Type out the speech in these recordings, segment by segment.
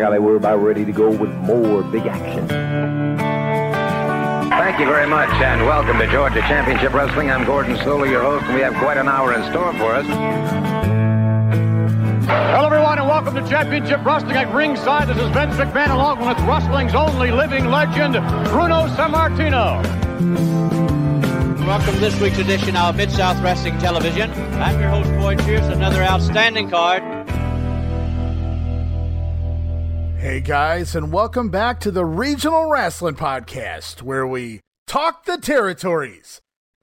By golly, we're about ready to go with more big action. Thank you very much, and welcome to Georgia Championship Wrestling. I'm Gordon Solie, your host, and we have quite an hour in store for us. Hello, everyone, and welcome to Championship Wrestling at ringside. This is Vince McMahon, along with wrestling's only living legend, Bruno Sammartino. Welcome to this week's edition of Mid South Wrestling Television. I'm your host, Boyd Pierce. Another outstanding card. Hey guys, and welcome back to the Regional Rasslin' Podcast, where we talk the territories.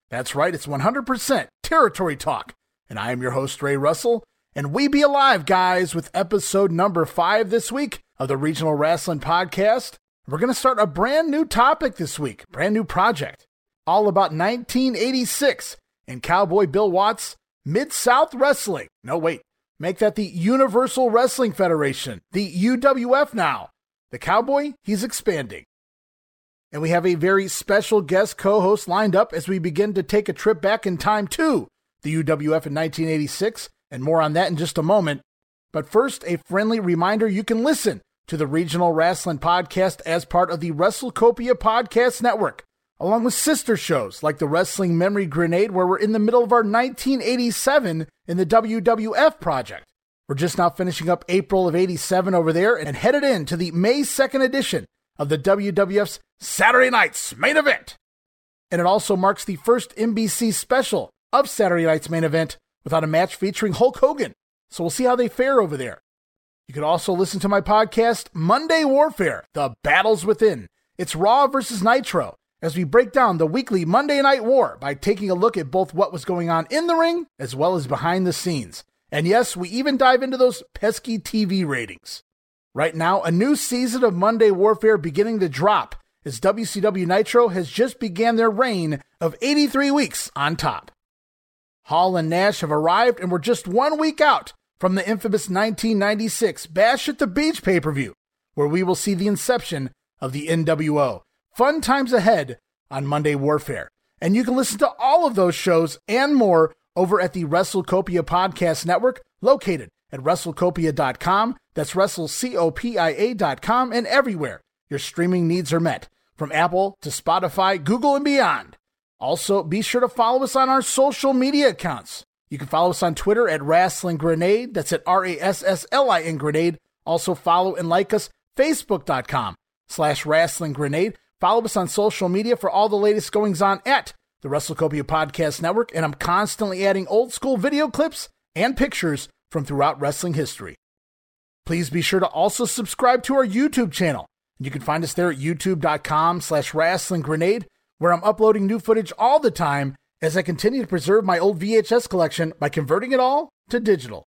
That's right, it's 100% territory talk. And I am your host, Ray Russell. And we be alive, guys, with episode number five this week of the Regional Rasslin' Podcast. We're going to start a brand new topic this week, brand new project, all about 1986 and Cowboy Bill Watts Mid South Wrestling. No, wait, make that the Universal Wrestling Federation, the UWF now. The Cowboy, he's expanding. And we have a very special guest co host lined up as we begin to take a trip back in time to the UWF in 1986 and more on that in just a moment. But first, a friendly reminder you can listen to the Regional Rasslin' Podcast as part of the WrestleCopia Podcast Network, along with sister shows like the Wrestling Memory Grenade, where we're in the middle of our 1987 in the WWF project. We're just now finishing up April of 87 over there and headed into the May 2nd edition of the WWF's Saturday Night's main event. And it also marks the first NBC special of Saturday Night's main event without a match featuring Hulk Hogan. So we'll see how they fare over there. You can also listen to my podcast, Monday Warfare The Battles Within. It's Raw versus Nitro as we break down the weekly Monday Night War by taking a look at both what was going on in the ring as well as behind the scenes. And yes, we even dive into those pesky TV ratings. Right now, a new season of Monday Warfare beginning to drop as WCW Nitro has just began their reign of 83 weeks on top. Hall and Nash have arrived, and we're just one week out from the infamous 1996 Bash at the Beach pay per view, where we will see the inception of the NWO. Fun times ahead on Monday Warfare. And you can listen to all of those shows and more over at the WrestleCopia Podcast Network, located at WrestleCopia.com. That's WrestleCopia.com and everywhere your streaming needs are met, from Apple to Spotify, Google, and beyond. Also, be sure to follow us on our social media accounts. You can follow us on Twitter at Rasslin Grenade. That's at R A S S L I N Grenade. Also, follow and like us Facebook.com slash Rasslin Grenade. Follow us on social media for all the latest goings on at the WrestleCopia Podcast Network. And I'm constantly adding old school video clips and pictures from throughout wrestling history. Please be sure to also subscribe to our YouTube channel. And You can find us there at youtube.com slash rasslin grenade where I'm uploading new footage all the time as I continue to preserve my old VHS collection by converting it all to digital.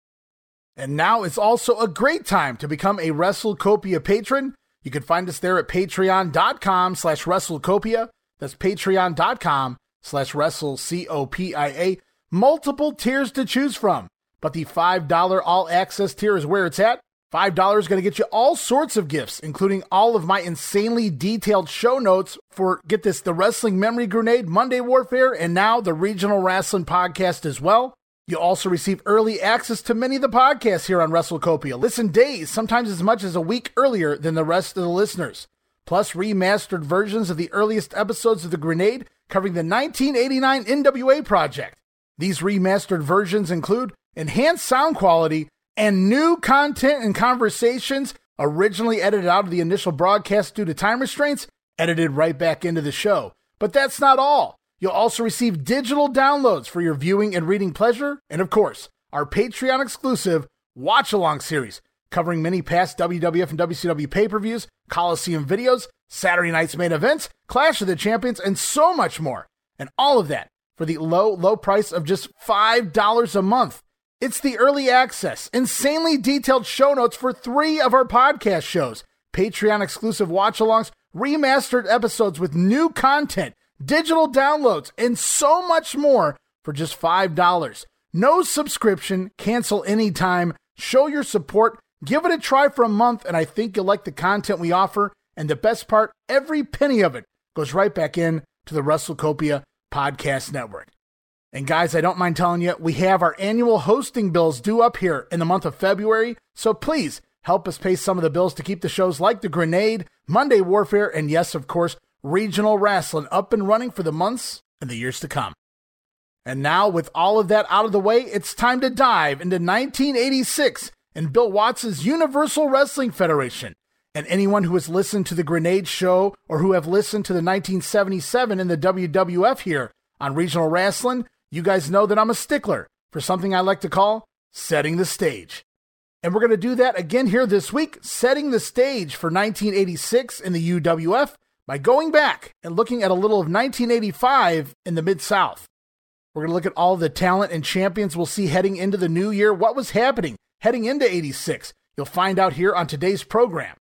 And now is also a great time to become a WrestleCopia patron. You can find us there at patreon.com slash WrestleCopia. That's patreon.com slash WrestleCopia. Multiple tiers to choose from, but the $5 all access tier is where it's at. $5 is going to get you all sorts of gifts, including all of my insanely detailed show notes for, get this, the Wrestling Memory Grenade, Monday Warfare, and now the Regional Rasslin' Podcast as well. You'll also receive early access to many of the podcasts here on WrestleCopia. Listen days, sometimes as much as a week earlier than the rest of the listeners. Plus, remastered versions of the earliest episodes of The Grenade covering the 1989 NWA project. These remastered versions include enhanced sound quality and new content and conversations originally edited out of the initial broadcast due to time restraints, edited right back into the show. But that's not all. You'll also receive digital downloads for your viewing and reading pleasure, and of course, our Patreon exclusive watch along series covering many past WWF and WCW pay per views, Coliseum videos, Saturday night's main events, Clash of the Champions, and so much more. And all of that for the low, low price of just $5 a month. It's the early access, insanely detailed show notes for three of our podcast shows, Patreon exclusive watch alongs, remastered episodes with new content, digital downloads, and so much more for just $5. No subscription, cancel anytime, show your support, give it a try for a month, and I think you'll like the content we offer. And the best part, every penny of it goes right back in to the WrestleCopia Podcast Network. And guys, I don't mind telling you, we have our annual hosting bills due up here in the month of February. So please help us pay some of the bills to keep the shows like The Grenade, Monday Warfare, and yes, of course, Regional Rasslin' up and running for the months and the years to come. And now, with all of that out of the way, it's time to dive into 1986 and Bill Watts' Universal Wrestling Federation. And anyone who has listened to the Grenade Show or who have listened to the 1977 in the WWF here on Regional Rasslin' you guys know that I'm a stickler for something I like to call setting the stage. And we're going to do that again here this week, setting the stage for 1986 in the UWF by going back and looking at a little of 1985 in the Mid South. We're going to look at all the talent and champions we'll see heading into the new year, what was happening heading into 86. You'll find out here on today's program.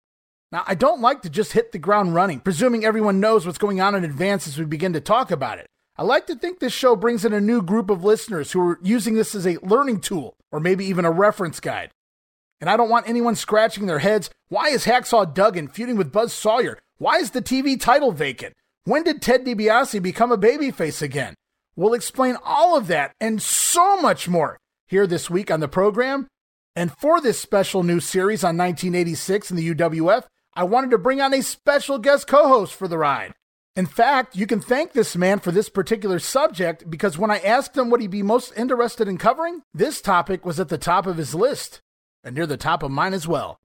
Now, I don't like to just hit the ground running, presuming everyone knows what's going on in advance as we begin to talk about it. I like to think this show brings in a new group of listeners who are using this as a learning tool or maybe even a reference guide. And I don't want anyone scratching their heads. Why is Hacksaw Duggan feuding with Buzz Sawyer? Why is the TV title vacant? When did Ted DiBiase become a babyface again? We'll explain all of that and so much more here this week on the program. And for this special new series on 1986 in the UWF, I wanted to bring on a special guest co host for the ride. In fact, you can thank this man for this particular subject because when I asked him what he'd be most interested in covering, this topic was at the top of his list and near the top of mine as well.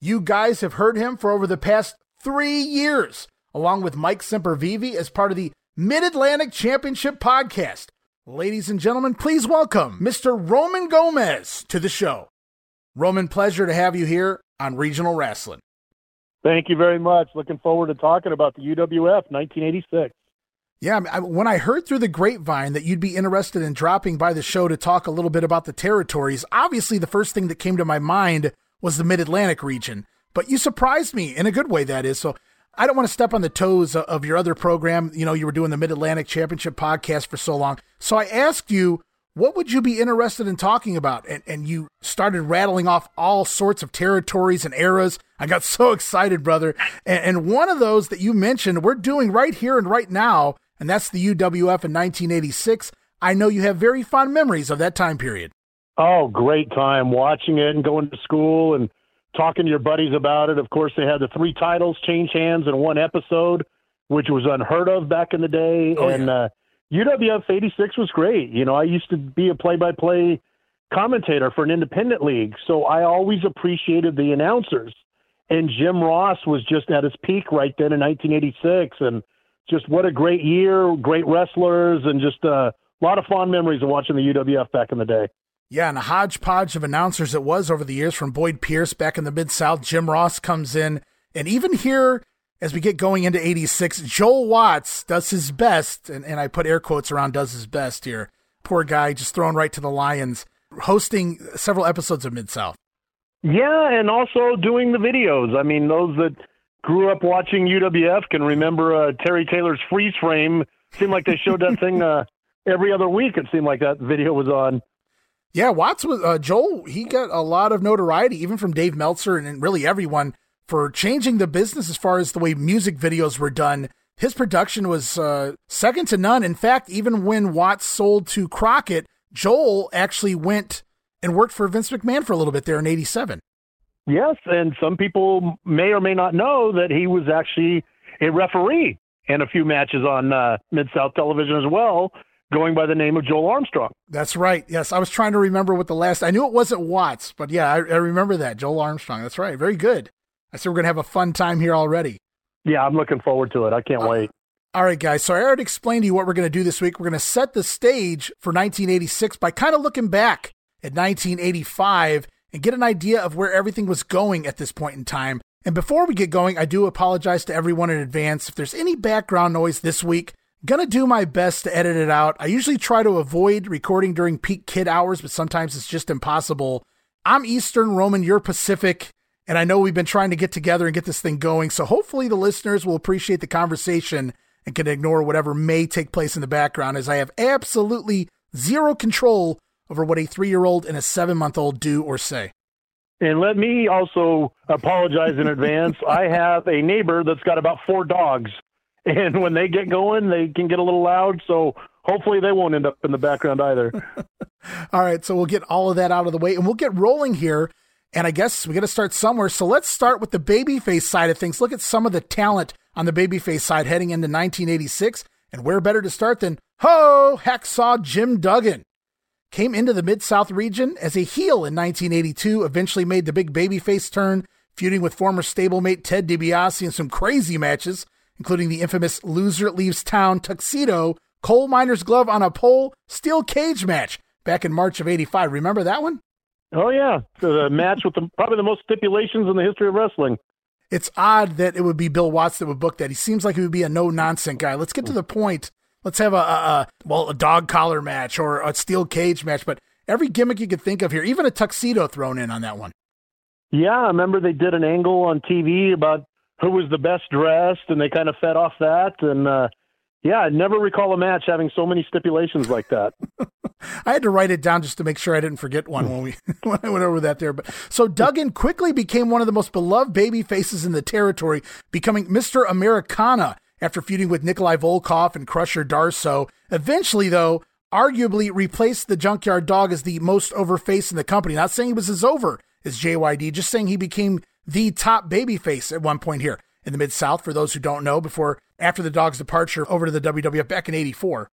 You guys have heard him for over the past three years, along with Mike Sempervive as part of the Mid Atlantic Championship podcast. Ladies and gentlemen, please welcome Mr. Roman Gomez to the show. Roman, pleasure to have you here on Regional Rasslin'. Thank you very much. Looking forward to talking about the UWF 1986. Yeah, when I heard through the grapevine that you'd be interested in dropping by the show to talk a little bit about the territories, obviously the first thing that came to my mind was the Mid Atlantic region. But you surprised me in a good way, that is. So I don't want to step on the toes of your other program. You know, you were doing the Mid Atlantic Championship podcast for so long. So I asked you what would you be interested in talking about? And, and you started rattling off all sorts of territories and eras. I got so excited, brother. And, and one of those that you mentioned, we're doing right here and right now, and that's the UWF in 1986. I know you have very fond memories of that time period. Oh, great time watching it and going to school and talking to your buddies about it. Of course, they had the three titles change hands in one episode, which was unheard of back in the day. Oh, and, yeah. uh, UWF 86 was great. You know, I used to be a play by play commentator for an independent league, so I always appreciated the announcers. And Jim Ross was just at his peak right then in 1986. And just what a great year, great wrestlers, and just a lot of fond memories of watching the UWF back in the day. Yeah, and a hodgepodge of announcers it was over the years from Boyd Pierce back in the Mid South. Jim Ross comes in. And even here as we get going into 86, Joel Watts does his best, and, and I put air quotes around does his best here. Poor guy, just thrown right to the Lions, hosting several episodes of Mid South. Yeah, and also doing the videos. I mean, those that grew up watching UWF can remember uh, Terry Taylor's freeze frame. Seemed like they showed that thing uh, every other week. It seemed like that video was on. Yeah, Watts was uh, Joel. He got a lot of notoriety, even from Dave Meltzer and, and really everyone for changing the business as far as the way music videos were done. His production was uh, second to none. In fact, even when Watts sold to Crockett, Joel actually went and worked for Vince McMahon for a little bit there in 87. Yes, and some people may or may not know that he was actually a referee in a few matches on uh, Mid South Television as well, going by the name of Joel Armstrong. That's right. Yes, I was trying to remember what the last. I knew it wasn't Watts, but yeah, I, I remember that Joel Armstrong. That's right. Very good. I said we're going to have a fun time here already. Yeah, I'm looking forward to it. I can't uh, wait. All right, guys. So I already explained to you what we're going to do this week. We're going to set the stage for 1986 by kind of looking back at 1985 and get an idea of where everything was going at this point in time. And before we get going, I do apologize to everyone in advance. If there's any background noise this week, gonna do my best to edit it out. I usually try to avoid recording during peak kid hours, but sometimes it's just impossible. I'm Eastern Roman, you're Pacific. And I know we've been trying to get together and get this thing going. So hopefully the listeners will appreciate the conversation and can ignore whatever may take place in the background as I have absolutely zero control over what a three year old and a seven month old do or say. And let me also apologize in advance. I have a neighbor that's got about four dogs, and when they get going, they can get a little loud. So hopefully they won't end up in the background either. all right, so we'll get all of that out of the way, and we'll get rolling here. And I guess we got to start somewhere. So let's start with the babyface side of things. Look at some of the talent on the babyface side heading into 1986. And where better to start than Ho Hacksaw Jim Duggan? Came into the Mid South region as a heel in 1982, eventually made the big babyface turn, feuding with former stablemate Ted DiBiase in some crazy matches, including the infamous Loser Leaves Town Tuxedo, Coal Miner's Glove on a Pole, Steel Cage match back in March of 85. Remember that one? Oh, yeah. The match with the, probably the most stipulations in the history of wrestling. It's odd that it would be Bill Watts that would book that. He seems like he would be a no nonsense guy. Let's get to the point. Let's have a, a, a, well a dog collar match or a steel cage match, but every gimmick you could think of here, even a tuxedo thrown in on that one. Yeah, I remember they did an angle on TV about who was the best dressed, and they kind of fed off that. And uh, yeah, I never recall a match having so many stipulations like that. I had to write it down just to make sure I didn't forget one when we when I went over that there. But so Duggan quickly became one of the most beloved baby faces in the territory, becoming Mr. Americana after feuding with Nikolai Volkov and Crusher Darsow. Eventually, though, arguably replaced the Junkyard Dog as the most over face in the company. Not saying he was as over as JYD, just saying he became the top baby face at one point here in the Mid South. For those who don't know, before after the dog's departure over to the WWF back in '84.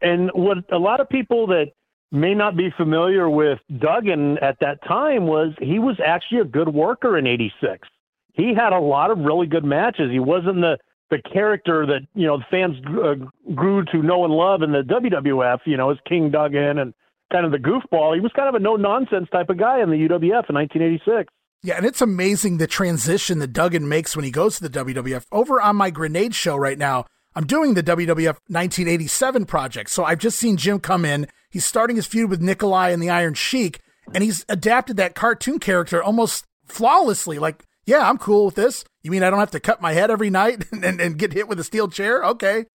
And what a lot of people that may not be familiar with Duggan at that time was he was actually a good worker in '86. He had a lot of really good matches. He wasn't the the character that you know the fans uh, grew to know and love in the WWF. You know, as King Duggan and kind of the goofball. He was kind of a no nonsense type of guy in the UWF in 1986. Yeah, and it's amazing the transition that Duggan makes when he goes to the WWF. Over on my Grenade show right now, I'm doing the WWF 1987 project. So I've just seen Jim come in. He's starting his feud with Nikolai and the Iron Sheik, and he's adapted that cartoon character almost flawlessly. Like, yeah, I'm cool with this. You mean I don't have to cut my head every night and, and, and get hit with a steel chair? Okay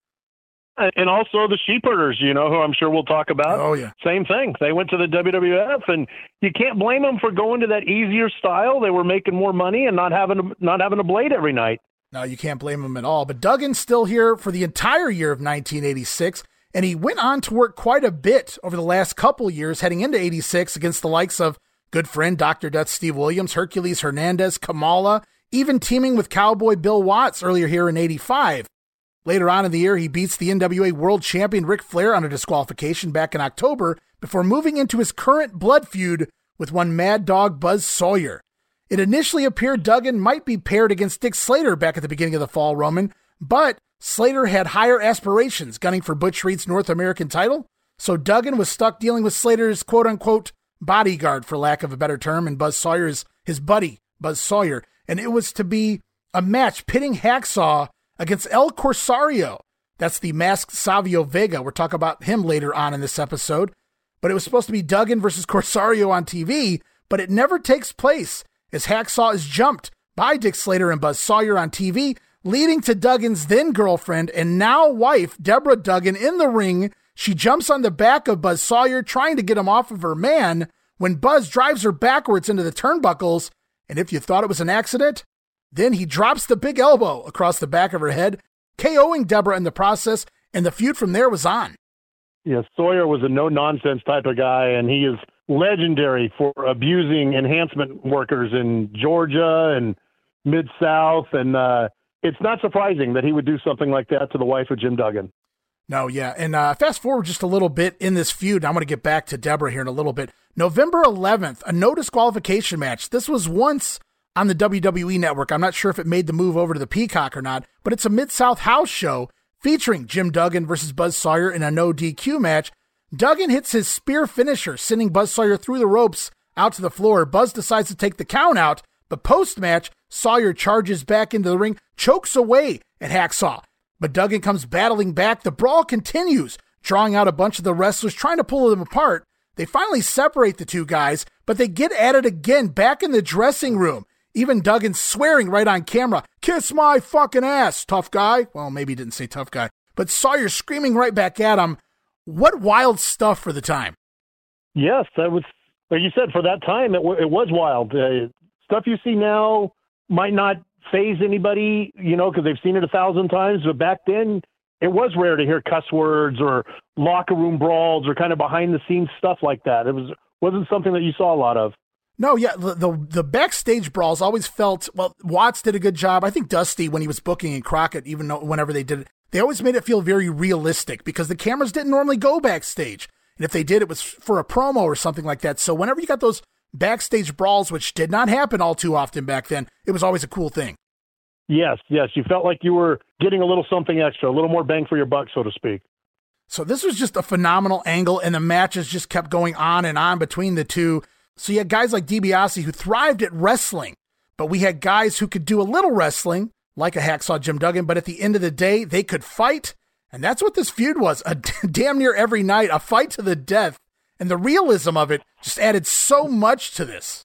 and also the sheepherders, you know, who I'm sure we'll talk about. Oh yeah, same thing. They went to the WWF, and you can't blame them for going to that easier style. They were making more money and not having a, not having a blade every night. No, you can't blame them at all. But Duggan's still here for the entire year of 1986, and he went on to work quite a bit over the last couple years, heading into 86 against the likes of good friend Dr. Death Steve Williams, Hercules Hernandez, Kamala, even teaming with Cowboy Bill Watts earlier here in 85. Later on in the year, he beats the NWA World Champion Ric Flair a disqualification back in October before moving into his current blood feud with one Mad Dog Buzz Sawyer. It initially appeared Duggan might be paired against Dick Slater back at the beginning of the fall, Roman, but Slater had higher aspirations, gunning for Butch Reed's North American title, so Duggan was stuck dealing with Slater's quote unquote bodyguard, for lack of a better term, and Buzz Sawyer's his buddy, Buzz Sawyer. And it was to be a match pitting Hacksaw against El Corsario. That's the masked Savio Vega. We're talking about him later on in this episode. But it was supposed to be Duggan versus Corsario on TV, but it never takes place as Hacksaw is jumped by Dick Slater and Buzz Sawyer on TV, leading to Duggan's then girlfriend and now wife, Deborah Duggan, in the ring. She jumps on the back of Buzz Sawyer, trying to get him off of her man, when Buzz drives her backwards into the turnbuckles. And if you thought it was an accident, then he drops the big elbow across the back of her head, KOing Deborah in the process, and the feud from there was on. Yeah, Sawyer was a no nonsense type of guy, and he is legendary for abusing enhancement workers in Georgia and Mid South. And uh, it's not surprising that he would do something like that to the wife of Jim Duggan. No, yeah. And uh, fast forward just a little bit in this feud. I'm going to get back to Deborah here in a little bit. November 11th, a no disqualification match. This was once on the WWE network. I'm not sure if it made the move over to the Peacock or not, but it's a Mid South house show featuring Jim Duggan versus Buzz Sawyer in a no DQ match. Duggan hits his spear finisher, sending Buzz Sawyer through the ropes out to the floor. Buzz decides to take the count out, but post match, Sawyer charges back into the ring, chokes away at Hacksaw. But Duggan comes battling back. The brawl continues, drawing out a bunch of the wrestlers, trying to pull them apart. They finally separate the two guys, but they get at it again back in the dressing room. Even Duggan swearing right on camera, kiss my fucking ass, tough guy. Well, maybe he didn't say tough guy, but Sawyer screaming right back at him. What wild stuff for the time. Yes, that was, like you said, for that time, it, it was wild. Uh, stuff you see now might not phase anybody, you know, because they've seen it a thousand times. But back then, it was rare to hear cuss words or locker room brawls or kind of behind the scenes stuff like that. It was wasn't something that you saw a lot of. No, yeah, the, the, the backstage brawls always felt well. Watts did a good job. I think Dusty when he was booking and Crockett, even though whenever they did it, they always made it feel very realistic because the cameras didn't normally go backstage, and if they did, it was for a promo or something like that. So whenever you got those backstage brawls, which did not happen all too often back then, it was always a cool thing. Yes, yes, you felt like you were getting a little something extra, a little more bang for your buck, so to speak. So this was just a phenomenal angle, and the matches just kept going on and on between the two. So you had guys like DiBiase who thrived at wrestling, but we had guys who could do a little wrestling, like a hacksaw Jim Duggan, but at the end of the day, they could fight. And that's what this feud was a damn near every night, a fight to the death. And the realism of it just added so much to this.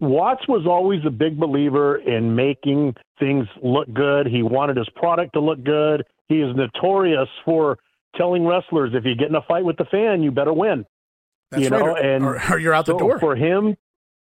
Watts was always a big believer in making things look good. He wanted his product to look good. He is notorious for telling wrestlers, if you get in a fight with the fan, you better win. That's you right, know, and or, or you're out the so door. For him,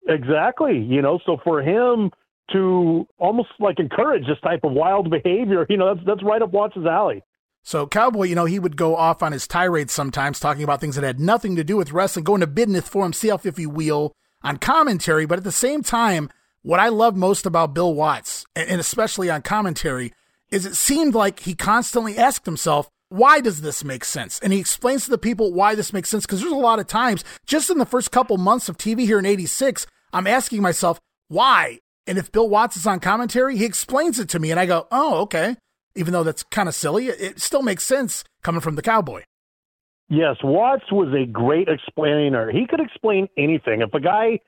exactly. You know, so for him to almost like encourage this type of wild behavior, you know, that's that's right up Watts' alley. So Cowboy, you know, he would go off on his tirades sometimes, talking about things that had nothing to do with wrestling, going to business for himself, if you will, on commentary. But at the same time, what I love most about Bill Watts, and especially on commentary, is it seemed like he constantly asked himself, why does this make sense? And he explains to the people why this makes sense because there's a lot of times, just in the first couple months of TV here in 86, I'm asking myself, why? And if Bill Watts is on commentary, he explains it to me, and I go, oh, okay. Even though that's kind of silly, it still makes sense coming from the cowboy. Yes, Watts was a great explainer. He could explain anything. If a guy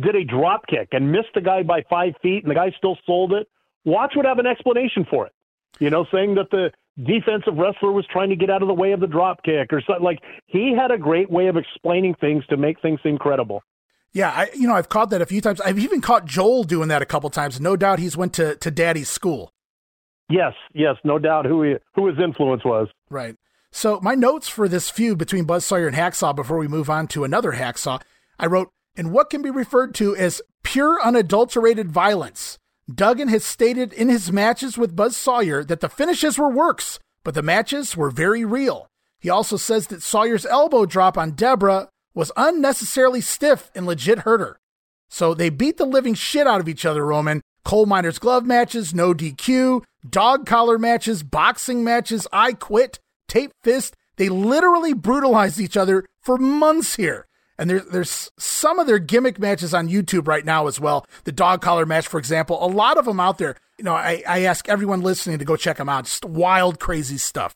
did a drop kick and missed the guy by five feet and the guy still sold it, Watts would have an explanation for it. You know, saying that the defensive wrestler was trying to get out of the way of the drop kick or something like he had a great way of explaining things to make things seem credible. Yeah, I you know I've caught that a few times. I've even caught Joel doing that a couple times. No doubt he's went to to Daddy's school. Yes, yes, no doubt who he, who his influence was. Right. So my notes for this feud between Buzz Sawyer and Hacksaw before we move on to another Hacksaw, I wrote in what can be referred to as pure unadulterated violence. Duggan has stated in his matches with Buzz Sawyer that the finishes were works, but the matches were very real. He also says that Sawyer's elbow drop on Deborah was unnecessarily stiff and legit hurt her. So they beat the living shit out of each other, Roman. Coal miners glove matches, no DQ, dog collar matches, boxing matches, I quit, tape fist. They literally brutalized each other for months here. And there's there's some of their gimmick matches on YouTube right now as well. The dog collar match, for example, a lot of them out there. You know, I, I ask everyone listening to go check them out. Just wild, crazy stuff.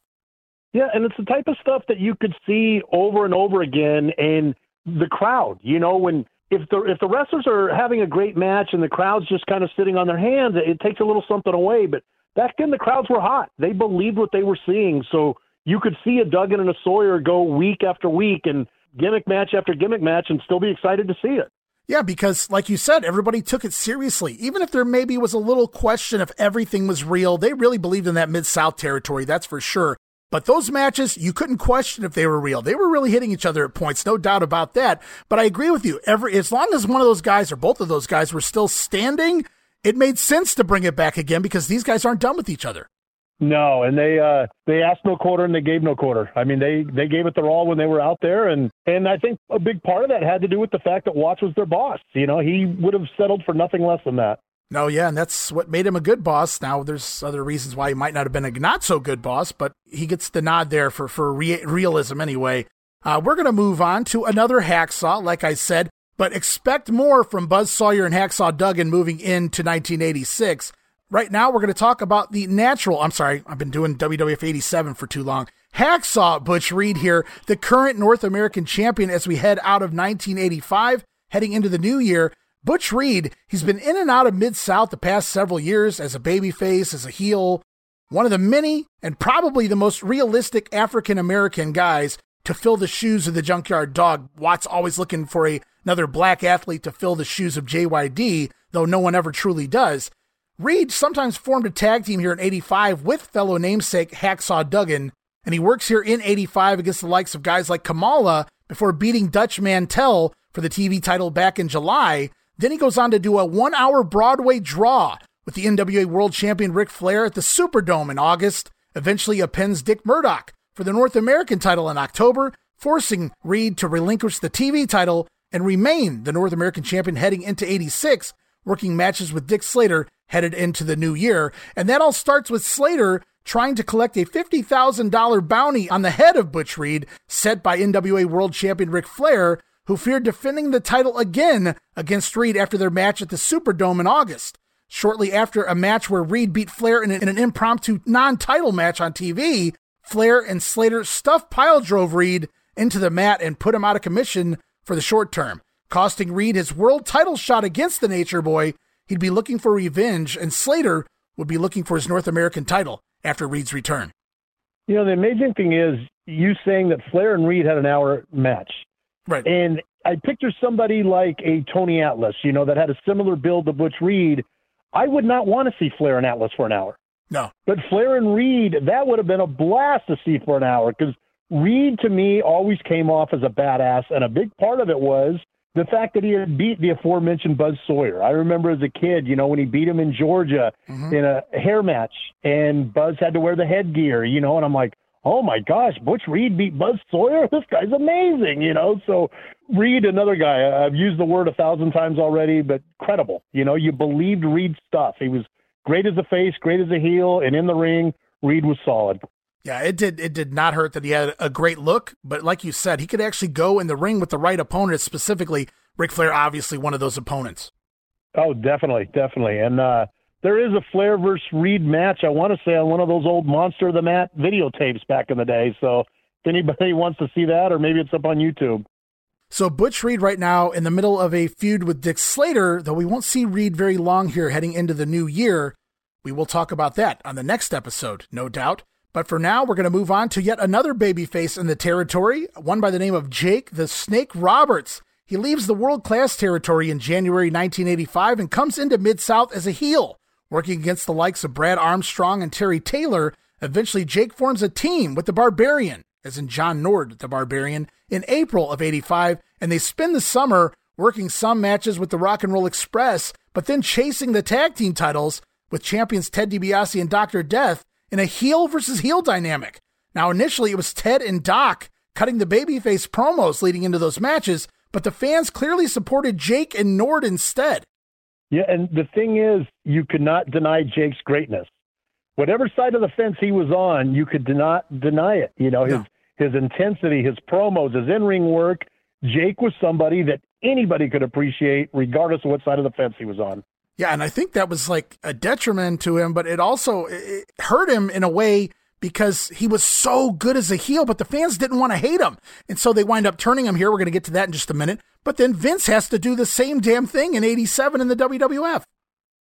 Yeah, and it's the type of stuff that you could see over and over again in the crowd. You know, when if the if the wrestlers are having a great match and the crowd's just kind of sitting on their hands, it takes a little something away. But back then, the crowds were hot. They believed what they were seeing, so you could see a Duggan and a Sawyer go week after week and gimmick match after gimmick match and still be excited to see it. Yeah, because like you said, everybody took it seriously. Even if there maybe was a little question if everything was real, they really believed in that Mid South territory, that's for sure. But those matches, you couldn't question if they were real. They were really hitting each other at points, no doubt about that. But I agree with you. Every as long as one of those guys or both of those guys were still standing, it made sense to bring it back again because these guys aren't done with each other. No, and they uh, they asked no quarter and they gave no quarter. I mean, they they gave it their all when they were out there, and and I think a big part of that had to do with the fact that Watts was their boss. You know, he would have settled for nothing less than that. No, yeah, and that's what made him a good boss. Now, there's other reasons why he might not have been a not so good boss, but he gets the nod there for for re- realism anyway. Uh, we're gonna move on to another hacksaw, like I said, but expect more from Buzz Sawyer and Hacksaw Duggan moving into 1986. Right now, we're going to talk about the natural. I'm sorry, I've been doing WWF 87 for too long. Hacksaw Butch Reed here, the current North American champion as we head out of 1985, heading into the new year. Butch Reed, he's been in and out of Mid South the past several years as a babyface, as a heel. One of the many and probably the most realistic African American guys to fill the shoes of the Junkyard Dog. Watts always looking for a, another black athlete to fill the shoes of JYD, though no one ever truly does. Reed sometimes formed a tag team here in 85 with fellow namesake Hacksaw Duggan, and he works here in 85 against the likes of guys like Kamala before beating Dutch Mantell for the TV title back in July. Then he goes on to do a one hour Broadway draw with the NWA World Champion Ric Flair at the Superdome in August, eventually appends Dick Murdoch for the North American title in October, forcing Reed to relinquish the TV title and remain the North American champion heading into 86, working matches with Dick Slater headed into the new year. And that all starts with Slater trying to collect a $50,000 bounty on the head of Butch Reed, set by NWA World Champion Ric Flair, who feared defending the title again against Reed after their match at the Superdome in August. Shortly after a match where Reed beat Flair in an, in an impromptu non title match on TV, Flair and Slater stuffed pile drove Reed into the mat and put him out of commission for the short term, costing Reed his world title shot against the Nature Boy. He'd be looking for revenge, and Slater would be looking for his North American title after Reed's return. You know, the amazing thing is you saying that Flair and Reed had an hour match. Right. And I picture somebody like a Tony Atlas, you know, that had a similar build to Butch Reed. I would not want to see Flair and Atlas for an hour. No. But Flair and Reed, that would have been a blast to see for an hour because Reed to me always came off as a badass, and a big part of it was the fact that he had beat the aforementioned Buzz Sawyer. I remember as a kid, you know, when he beat him in Georgia mm-hmm. in a hair match, and Buzz had to wear the headgear, you know, and I'm like, oh my gosh, Butch Reed beat Buzz Sawyer. This guy's amazing, you know. So Reed, another guy, I've used the word a thousand times already, but credible. You know, you believed Reed's stuff. He was great as a face, great as a heel, and in the ring, Reed was solid. Yeah, it did. It did not hurt that he had a great look, but like you said, he could actually go in the ring with the right opponent. Specifically, Ric Flair, obviously one of those opponents. Oh, definitely, definitely, and uh, there is a Flair versus Reed match. I want to say on one of those old Monster of the Mat videotapes back in the day. So if anybody wants to see that, or maybe it's up on YouTube. So Butch Reed right now in the middle of a feud with Dick Slater, though we won't see Reed very long here heading into the new year. We will talk about that on the next episode, no doubt. But for now, we're going to move on to yet another babyface in the territory, one by the name of Jake the Snake Roberts. He leaves the world class territory in January 1985 and comes into Mid South as a heel, working against the likes of Brad Armstrong and Terry Taylor. Eventually, Jake forms a team with the Barbarian, as in John Nord, the Barbarian, in April of 85, and they spend the summer working some matches with the Rock and Roll Express, but then chasing the tag team titles with champions Ted DiBiase and Dr. Death in a heel versus heel dynamic. Now, initially, it was Ted and Doc cutting the babyface promos leading into those matches, but the fans clearly supported Jake and Nord instead. Yeah, and the thing is, you could not deny Jake's greatness. Whatever side of the fence he was on, you could not deny it. You know, his no. his intensity, his promos, his in-ring work. Jake was somebody that anybody could appreciate, regardless of what side of the fence he was on. Yeah, and I think that was like a detriment to him, but it also it hurt him in a way because he was so good as a heel, but the fans didn't want to hate him. And so they wind up turning him here. We're going to get to that in just a minute. But then Vince has to do the same damn thing in 87 in the WWF.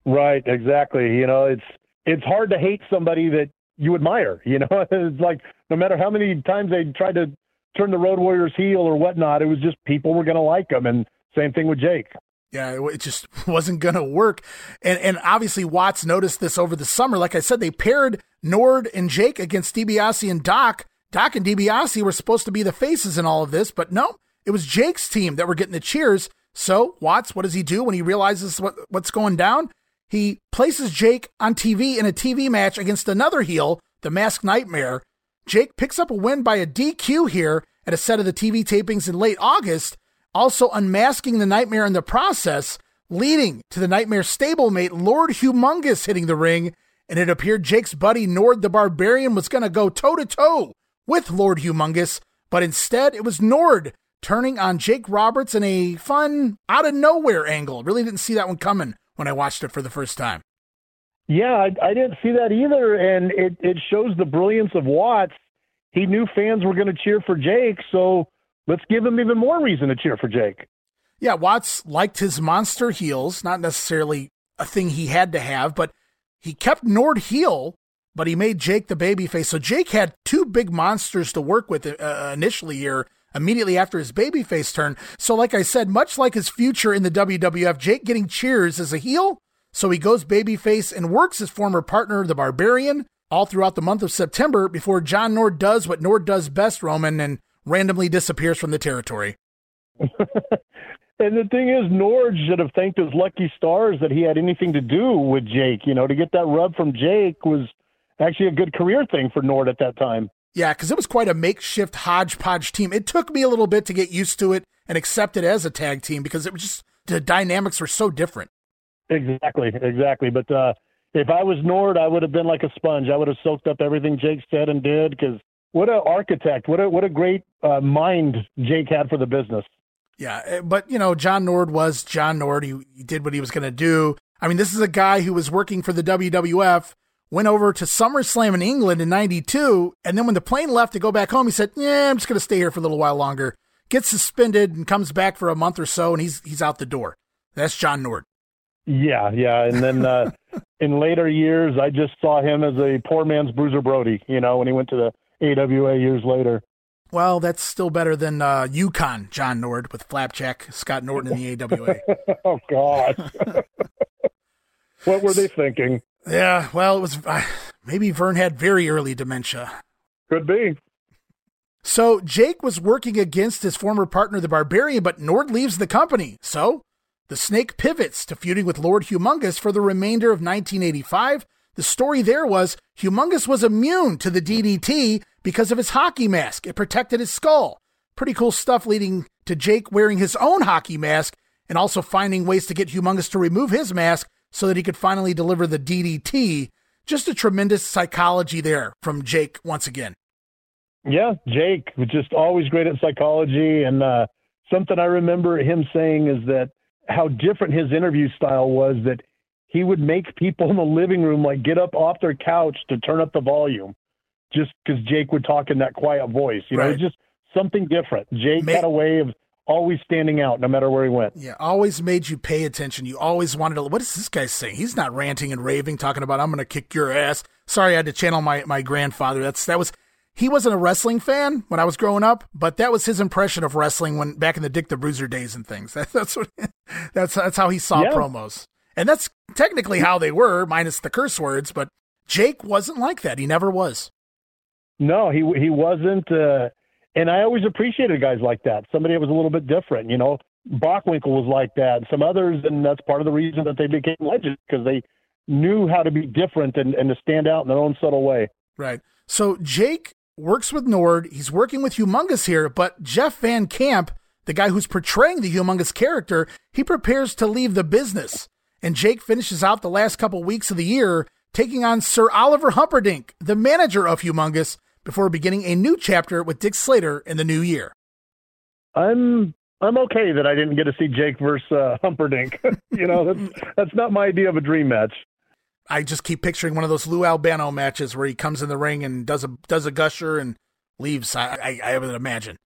Right, exactly. You know, it's it's hard to hate somebody that you admire, you know. it's like no matter how many times they tried to turn the Road Warriors heel or whatnot, it was just people were going to like them and same thing with Jake. Yeah, it just wasn't going to work. And and obviously Watts noticed this over the summer. Like I said, they paired Nord and Jake against DiBiase and Doc. Doc and DiBiase were supposed to be the faces in all of this, but no, it was Jake's team that were getting the cheers. So Watts, what does he do when he realizes what, what's going down? He places Jake on TV in a TV match against another heel, the Masked Nightmare. Jake picks up a win by a DQ here at a set of the TV tapings in late August, also unmasking the Nightmare in the process, leading to the Nightmare stablemate Lord Humongous hitting the ring, and it appeared Jake's buddy Nord the Barbarian was going to go toe to toe with Lord Humongous, but instead it was Nord turning on Jake Roberts in a fun, out of nowhere angle. Really didn't see that one coming when I watched it for the first time. Yeah, I, I didn't see that either, and it, it shows the brilliance of Watts. He knew fans were going to cheer for Jake, so let's give him even more reason to cheer for Jake. Yeah, Watts liked his monster heels, not necessarily a thing he had to have, but he kept Nord heel, but he made Jake the babyface. So Jake had two big monsters to work with uh, initially here, immediately after his babyface turn. So, like I said, much like his future in the WWF, Jake getting cheers as a heel. So he goes babyface and works his former partner, the Barbarian, all throughout the month of September before John Nord does what Nord does best, Roman, and randomly disappears from the territory. And the thing is, Nord should have thanked his lucky stars that he had anything to do with Jake. You know, to get that rub from Jake was actually a good career thing for Nord at that time. Yeah, because it was quite a makeshift hodgepodge team. It took me a little bit to get used to it and accept it as a tag team because it was just the dynamics were so different. Exactly, exactly. But uh, if I was Nord, I would have been like a sponge. I would have soaked up everything Jake said and did because what an architect, what a what a great uh, mind Jake had for the business. Yeah, eh, but you know, John Nord was John Nord. He, he did what he was going to do. I mean, this is a guy who was working for the WWF went over to SummerSlam in England in 92. And then when the plane left to go back home, he said, Yeah, I'm just going to stay here for a little while longer. Gets suspended and comes back for a month or so, and he's he's out the door. That's John Nord. Yeah, yeah. And then uh, in later years, I just saw him as a poor man's Bruiser Brody, you know, when he went to the AWA years later. Well, that's still better than uh, Yukon John Nord with Flapjack Scott Norton in the AWA. oh, God. what were they thinking? Yeah, well, it was uh, maybe Vern had very early dementia. Could be. So Jake was working against his former partner, the Barbarian, but Nord leaves the company. So the Snake pivots to feuding with Lord Humongous for the remainder of 1985. The story there was Humongous was immune to the DDT because of his hockey mask. It protected his skull. Pretty cool stuff leading to Jake wearing his own hockey mask and also finding ways to get Humongous to remove his mask so that he could finally deliver the DDT. Just a tremendous psychology there from Jake once again. Yeah, Jake was just always great at psychology. And uh, something I remember him saying is that how different his interview style was that he would make people in the living room like get up off their couch to turn up the volume just because Jake would talk in that quiet voice. You know, right. just something different. Jake had a way of always standing out no matter where he went. Yeah, always made you pay attention. You always wanted to. What is this guy saying? He's not ranting and raving, talking about I'm going to kick your ass. Sorry, I had to channel my my grandfather. That's that was. He wasn't a wrestling fan when I was growing up, but that was his impression of wrestling when back in the Dick the Bruiser days and things. That, that's what. That's that's how he saw yeah. promos, and that's technically how they were, minus the curse words. But Jake wasn't like that. He never was. No, he he wasn't. Uh, and I always appreciated guys like that. Somebody that was a little bit different, you know. Bockwinkel was like that. Some others, and that's part of the reason that they became legends because they knew how to be different and, and to stand out in their own subtle way. Right. So Jake works with Nord. He's working with Humongous here, but Jeff Van Camp, the guy who's portraying the Humongous character, he prepares to leave the business. And Jake finishes out the last couple weeks of the year taking on Sir Oliver Humperdink, the manager of Humongous, before beginning a new chapter with Dick Slater in the new year. I'm I'm okay that I didn't get to see Jake versus uh, Humperdink. you know, that's that's not my idea of a dream match. I just keep picturing one of those Lou Albano matches where he comes in the ring and does a does a gusher and leaves. I I, I would imagine.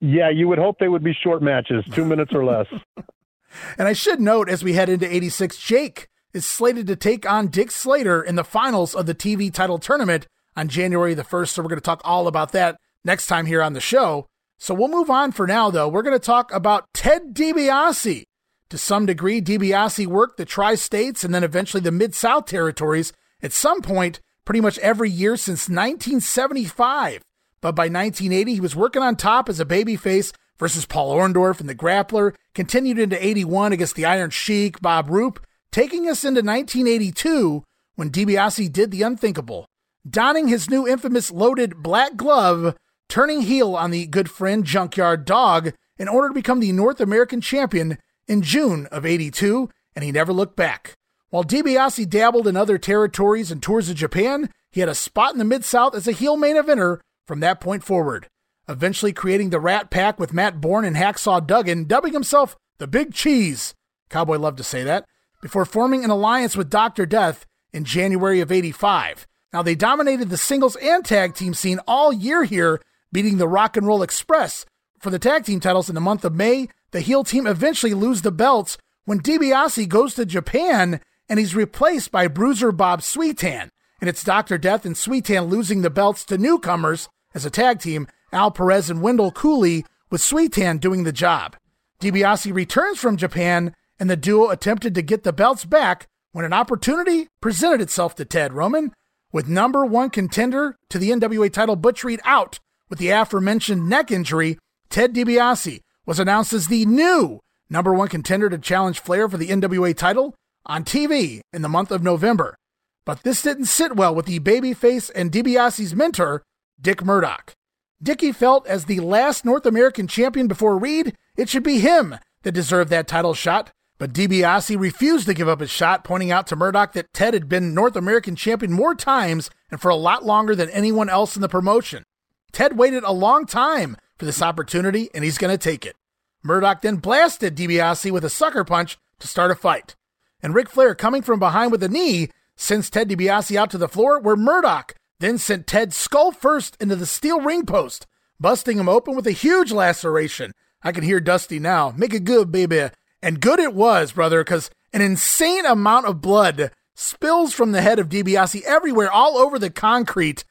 Yeah, you would hope they would be short matches, two minutes or less. and I should note as we head into '86, Jake is slated to take on Dick Slater in the finals of the TV title tournament on January the 1st. So we're going to talk all about that next time here on the show. So we'll move on for now, though. We're going to talk about Ted DiBiase. To some degree, DiBiase worked the tri states and then eventually the Mid South territories at some point, pretty much every year since 1975. But by 1980, he was working on top as a babyface versus Paul Orndorff and the Grappler, continued into 81 against the Iron Sheik, Bob Roop, taking us into 1982 when DiBiase did the unthinkable donning his new infamous loaded black glove, turning heel on the good friend Junkyard Dog in order to become the North American champion in June of 82, and he never looked back. While DiBiase dabbled in other territories and tours of Japan, he had a spot in the Mid South as a heel main eventer from that point forward, eventually creating the Rat Pack with Matt Borne and Hacksaw Duggan, dubbing himself the Big Cheese. Cowboy loved to say that, before forming an alliance with Dr. Death in January of 85. Now, they dominated the singles and tag team scene all year here, beating the Rock and Roll Express for the tag team titles in the month of May. The heel team eventually lose the belts when DiBiase goes to Japan and he's replaced by Bruiser Bob Sweetan. And it's Dr. Death and Sweetan losing the belts to newcomers as a tag team, Al Perez and Wendell Cooley, with Sweetan doing the job. DiBiase returns from Japan, and the duo attempted to get the belts back when an opportunity presented itself to Ted Roman with number one contender to the NWA title Butch Reed out with the aforementioned neck injury, Ted DiBiase was announced as the new number one contender to challenge Flair for the NWA title, on TV in the month of November. But this didn't sit well with the babyface and DiBiase's mentor, Dick Murdoch. Dickie felt as the last North American champion before Reed, it should be him that deserved that title shot. But DiBiase refused to give up his shot, pointing out to Murdoch that Ted had been North American champion more times and for a lot longer than anyone else in the promotion. Ted waited a long time for this opportunity, and he's going to take it. Murdoch then blasted DiBiase with a sucker punch to start a fight. And Ric Flair coming from behind with a knee sends Ted DiBiase out to the floor, where Murdoch then sent Ted skull first into the steel ring post, busting him open with a huge laceration. I can hear Dusty now. Make it good, baby. And good it was, brother, because an insane amount of blood spills from the head of DiBiase everywhere, all over the concrete,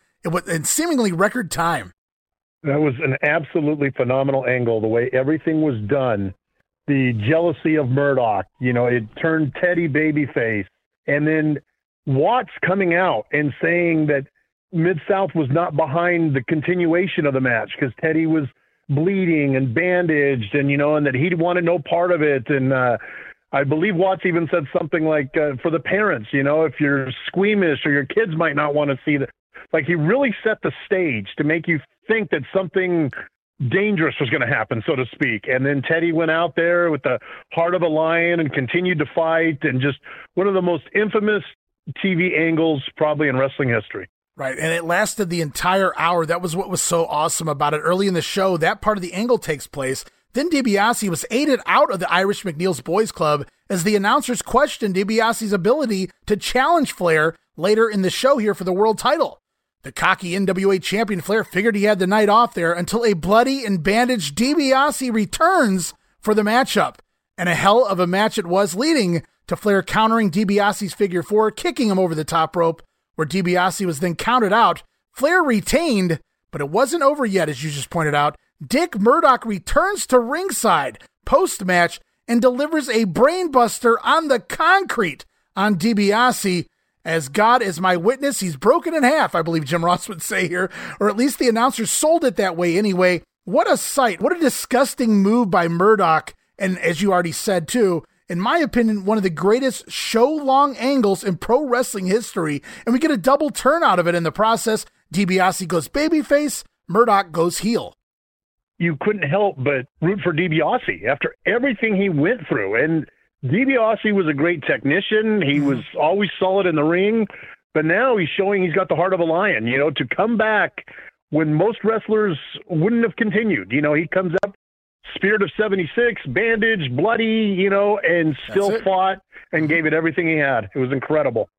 in seemingly record time. That was an absolutely phenomenal angle, the way everything was done. The jealousy of Murdoch, you know, it turned Teddy babyface. And then Watts coming out and saying that Mid South was not behind the continuation of the match because Teddy was bleeding and bandaged, and you know, and that he wanted no part of it. And uh, I believe Watts even said something like, uh, "For the parents, you know, if you're squeamish or your kids might not want to see that." Like he really set the stage to make you think that something dangerous was going to happen, so to speak. And then Teddy went out there with the heart of a lion and continued to fight, and just one of the most infamous TV angles probably in wrestling history. Right. And it lasted the entire hour. That was what was so awesome about it. Early in the show, that part of the angle takes place. Then DiBiase was aided out of the Irish McNeil's Boys Club as the announcers questioned DiBiase's ability to challenge Flair later in the show here for the world title. The cocky NWA champion Flair figured he had the night off there until a bloody and bandaged DiBiase returns for the matchup. And a hell of a match it was, leading to Flair countering DiBiase's figure four, kicking him over the top rope, where DiBiase was then counted out. Flair retained, but it wasn't over yet, as you just pointed out. Dick Murdoch returns to ringside post match and delivers a brainbuster on the concrete on DiBiase. As God is my witness, he's broken in half, I believe Jim Ross would say here, or at least the announcers sold it that way anyway. What a sight. What a disgusting move by Murdoch. And as you already said, too, in my opinion, one of the greatest show long angles in pro wrestling history. And we get a double turn out of it in the process. DiBiase goes babyface, Murdoch goes heel. You couldn't help but root for DiBiase after everything he went through. And DiBiase was a great technician. He mm-hmm. was always solid in the ring. But now he's showing he's got the heart of a lion, you know, to come back when most wrestlers wouldn't have continued. You know, he comes up Spirit of 76, bandaged, bloody, you know, and still fought and gave it everything he had. It was incredible.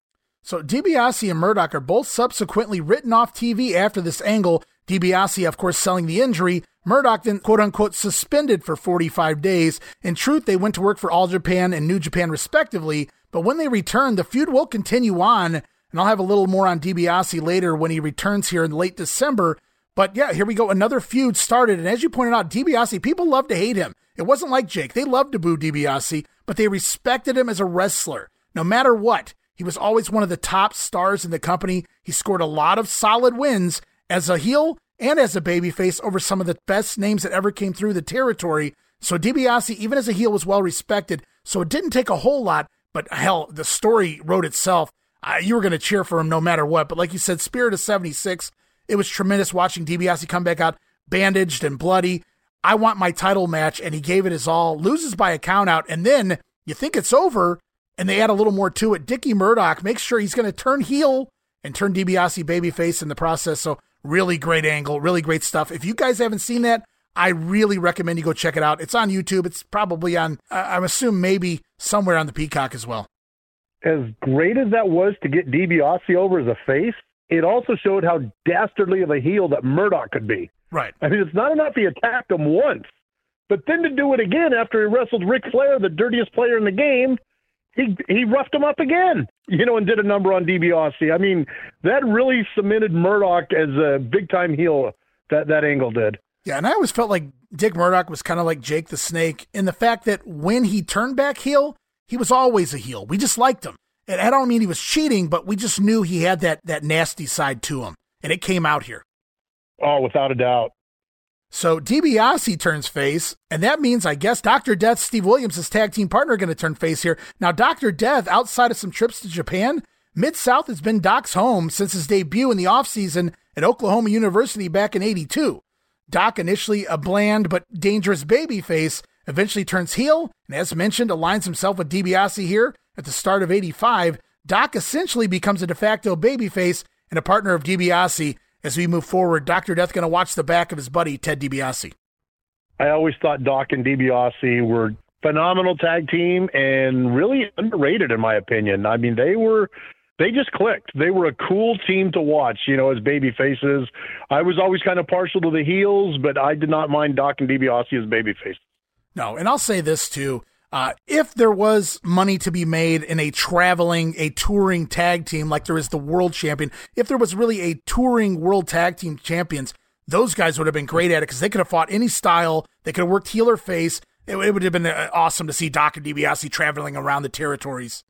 So DiBiase and Murdoch are both subsequently written off TV after this angle. DiBiase, of course, selling the injury. Murdoch then, quote unquote, suspended for 45 days. In truth, they went to work for All Japan and New Japan, respectively. But when they return, the feud will continue on. And I'll have a little more on DiBiase later when he returns here in late December. But yeah, here we go. Another feud started. And as you pointed out, DiBiase, people love to hate him. It wasn't like Jake. They loved to boo DiBiase, but they respected him as a wrestler. No matter what, he was always one of the top stars in the company. He scored a lot of solid wins as a heel and as a babyface over some of the best names that ever came through the territory. So DiBiase, even as a heel, was well respected. So it didn't take a whole lot, but hell, the story wrote itself. Uh, you were going to cheer for him no matter what. But like you said, Spirit of 76, it was tremendous watching DiBiase come back out bandaged and bloody. I want my title match, and he gave it his all. Loses by a count out, and then you think it's over, and they add a little more to it. Dickie Murdoch makes sure he's going to turn heel and turn DiBiase babyface in the process. So really great angle, really great stuff. If you guys haven't seen that, I really recommend you go check it out. It's on YouTube. It's probably on, I'm assuming maybe somewhere on the Peacock as well. As great as that was to get DiBiase over as a face, it also showed how dastardly of a heel that Murdoch could be. Right. I mean, it's not enough he attacked him once, but then to do it again after he wrestled Ric Flair, the dirtiest player in the game, he he roughed him up again, you know, and did a number on DiBiase. I mean, that really cemented Murdoch as a big time heel. That that angle did. Yeah, and I always felt like Dick Murdoch was kind of like Jake the Snake in the fact that when he turned back heel, he was always a heel. We just liked him. And I don't mean he was cheating, but we just knew he had that that nasty side to him, and it came out here. Oh, without a doubt. So DiBiase turns face, and that means I guess Dr. Death, Steve Williams, his tag team partner, are going to turn face here. Now, Dr. Death, outside of some trips to Japan, Mid South has been Doc's home since his debut in the offseason at Oklahoma University back in 82. Doc, initially a bland but dangerous babyface, eventually turns heel, and as mentioned, aligns himself with DiBiase here at the start of 85. Doc essentially becomes a de facto babyface and a partner of DiBiase as we move forward. Dr. Death going to watch the back of his buddy, Ted DiBiase. I always thought Doc and DiBiase were phenomenal tag team and really underrated in my opinion. I mean, they were they just clicked. They were a cool team to watch, you know, as baby faces. I was always kind of partial to the heels, but I did not mind Doc and DiBiase as baby faces. No, and I'll say this too. Uh, if there was money to be made in a traveling, a touring tag team like there is the world champion, if there was really a touring world tag team champions, those guys would have been great at it because they could have fought any style. They could have worked heel or face. It, it would have been uh, awesome to see Doc and DiBiase traveling around the territories.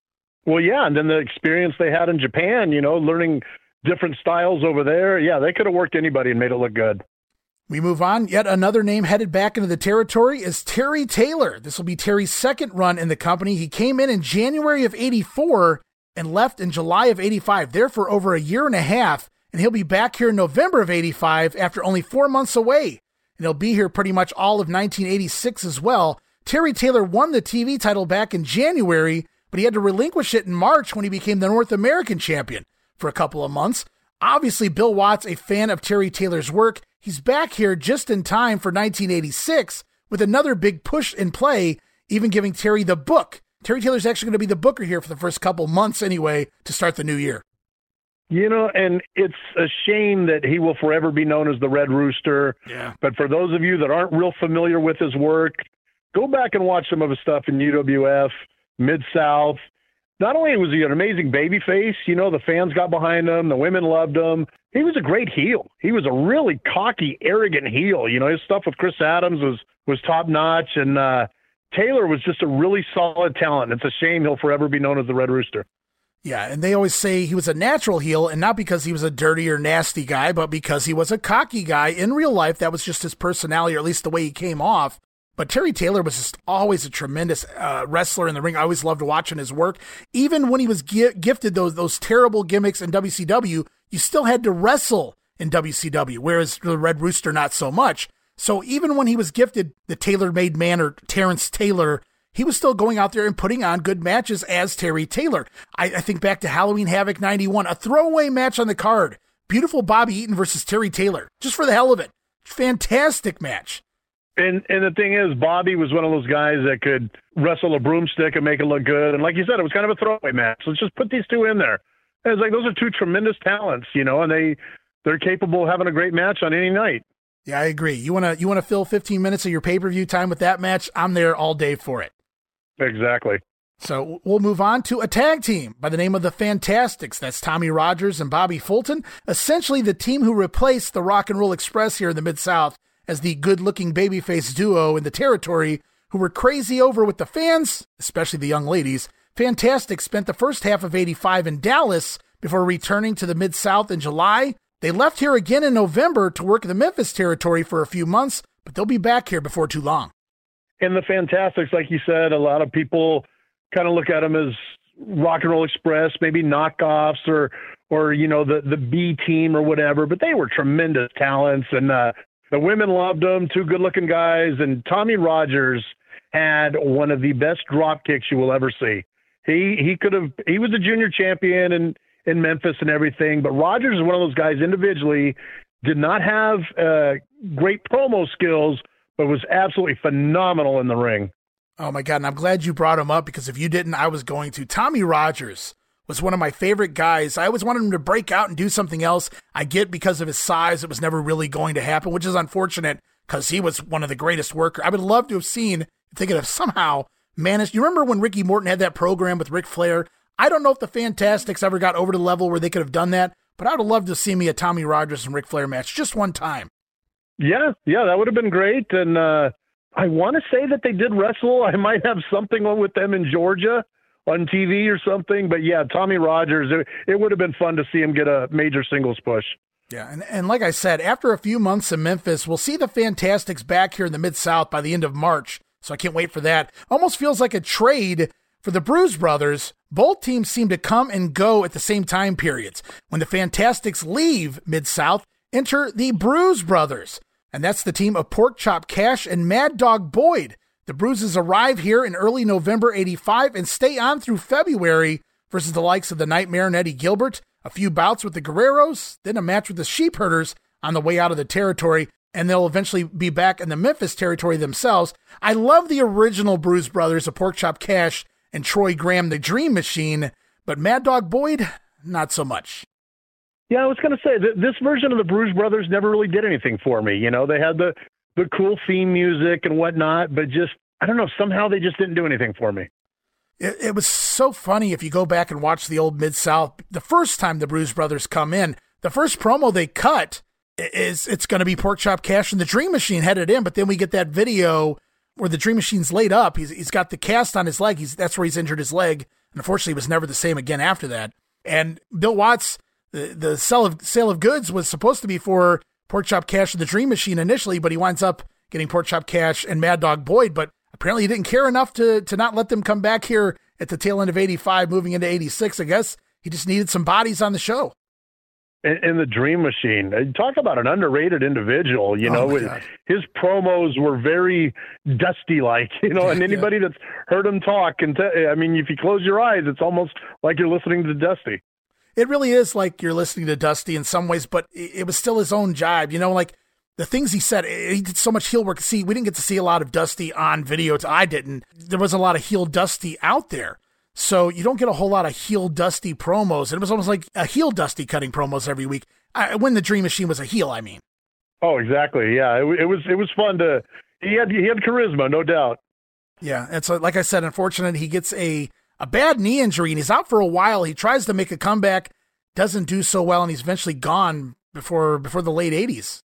Well, yeah, and then the experience they had in Japan, you know, learning different styles over there. Yeah, they could have worked anybody and made it look good. We move on. Yet another name headed back into the territory is Terry Taylor. This will be Terry's second run in the company. He came in in January of 84 and left in July of 85, there for over a year and a half. And he'll be back here in November of 85 after only four months away. And he'll be here pretty much all of 1986 as well. Terry Taylor won the TV title back in January, but he had to relinquish it in March when he became the North American champion for a couple of months. Obviously, Bill Watts, a fan of Terry Taylor's work, he's back here just in time for 1986 with another big push in play, even giving Terry the book. Terry Taylor's actually going to be the booker here for the first couple months anyway to start the new year. You know, and it's a shame that he will forever be known as the Red Rooster. Yeah. But for those of you that aren't real familiar with his work, go back and watch some of his stuff in UWF, Mid South, not only was he an amazing baby face, you know, the fans got behind him, the women loved him. He was a great heel. He was a really cocky, arrogant heel. You know, his stuff with Chris Adams was was top notch, and uh, Taylor was just a really solid talent. It's a shame he'll forever be known as the Red Rooster. Yeah, and they always say he was a natural heel, and not because he was a dirty or nasty guy, but because he was a cocky guy in real life. That was just his personality, or at least the way he came off. But Terry Taylor was just always a tremendous uh, wrestler in the ring. I always loved watching his work. Even when he was gi- gifted those those terrible gimmicks in WCW, you still had to wrestle in WCW, whereas the Red Rooster not so much. So even when he was gifted the Taylor Made Man or Terrence Taylor, he was still going out there and putting on good matches as Terry Taylor. I, I think back to Halloween Havoc 91, a throwaway match on the card. Beautiful Bobby Eaton versus Terry Taylor, just for the hell of it. Fantastic match. And and the thing is, Bobby was one of those guys that could wrestle a broomstick and make it look good. And like you said, it was kind of a throwaway match. Let's just put these two in there. And it's like those are two tremendous talents, you know, and they they're capable of having a great match on any night. Yeah, I agree. You wanna you wanna fill 15 minutes of your pay per view time with that match? I'm there all day for it. Exactly. So we'll move on to a tag team by the name of the Fantastics. That's Tommy Rogers and Bobby Fulton, essentially the team who replaced the Rock and Roll Express here in the Mid South as the good looking babyface duo in the territory who were crazy over with the fans, especially the young ladies. Fantastic spent the first half of 85 in Dallas before returning to the Mid South in July. They left here again in November to work the Memphis territory for a few months, but they'll be back here before too long. And the Fantastics, like you said, a lot of people kind of look at them as Rock and Roll Express, maybe knockoffs or or you know the the B team or whatever, but they were tremendous talents and uh, the women loved him, two good looking guys. And Tommy Rogers had one of the best drop kicks you will ever see. He he could have he was a junior champion in, in Memphis and everything, but Rogers is one of those guys individually did not have uh, great promo skills, but was absolutely phenomenal in the ring. Oh my god, and I'm glad you brought him up because if you didn't, I was going to. Tommy Rogers was one of my favorite guys. I always wanted him to break out and do something else. I get because of his size, it was never really going to happen, which is unfortunate because he was one of the greatest workers. I would love to have seen, thinking of somehow managed. You remember when Ricky Morton had that program with Ric Flair? I don't know if the Fantastics ever got over to the level where they could have done that, but I would have loved to see me a Tommy Rogers and Ric Flair match just one time. Yeah, yeah, that would have been great. And uh, I want to say that they did wrestle. I might have something with them in Georgia on TV or something. But yeah, Tommy Rogers, it, it would have been fun to see him get a major singles push. Yeah, and, and like I said, after a few months in Memphis, we'll see the Fantastics back here in the Mid South by the end of March. So I can't wait for that. Almost feels like a trade for the Bruise Brothers. Both teams seem to come and go at the same time periods. When the Fantastics leave Mid South, enter the Bruise Brothers. And that's the team of Pork Chop Cash and Mad Dog Boyd. The Bruises arrive here in early November 85 and stay on through February versus the likes of the Nightmare and Eddie Gilbert, a few bouts with the Guerreros, then a match with the Sheepherders on the way out of the territory, and they'll eventually be back in the Memphis territory themselves. I love the original Bruise Brothers of Pork Chop Cash and Troy Graham, the Dream Machine, but Mad Dog Boyd, not so much. Yeah, I was going to say this version of the Bruise Brothers never really did anything for me. You know, they had the the cool theme music and whatnot, but just I don't know, somehow they just didn't do anything for me. It, it was so funny if you go back and watch the old Mid South. The first time the Bruise Brothers come in, the first promo they cut is it's going to be Pork Chop Cash and the Dream Machine headed in, but then we get that video where the Dream Machine's laid up. He's he's got the cast on his leg. He's that's where he's injured his leg. And unfortunately, was never the same again after that. And Bill Watts, the the sale of sale of goods was supposed to be for Pork Chop Cash and the Dream Machine initially, but he winds up getting Pork Chop Cash and Mad Dog Boyd. But apparently, he didn't care enough to to not let them come back here at the tail end of '85, moving into '86. I guess he just needed some bodies on the show in, the Dream Machine. Uh, talk about an underrated individual. You know, his promos were very Dusty like. You know, and anybody yeah. that's heard him talk can. T- I mean, if you close your eyes, it's almost like you're listening to Dusty. It really is like you're listening to Dusty in some ways, but it was still his own jibe. You know, like the things he said, he did so much heel work. See, we didn't get to see a lot of Dusty on video. I didn't. There was a lot of heel Dusty out there. So you don't get a whole lot of heel dusty promos. And it was almost like a heel dusty cutting promos every week. I, when the Dream Machine was a heel, I mean. Oh, exactly. Yeah, it, it was it was fun to. He had he had charisma, no doubt. Yeah, and so like I said, unfortunately, he gets a a bad knee injury and he's out for a while. He tries to make a comeback, doesn't do so well, and he's eventually gone before before the late '80s.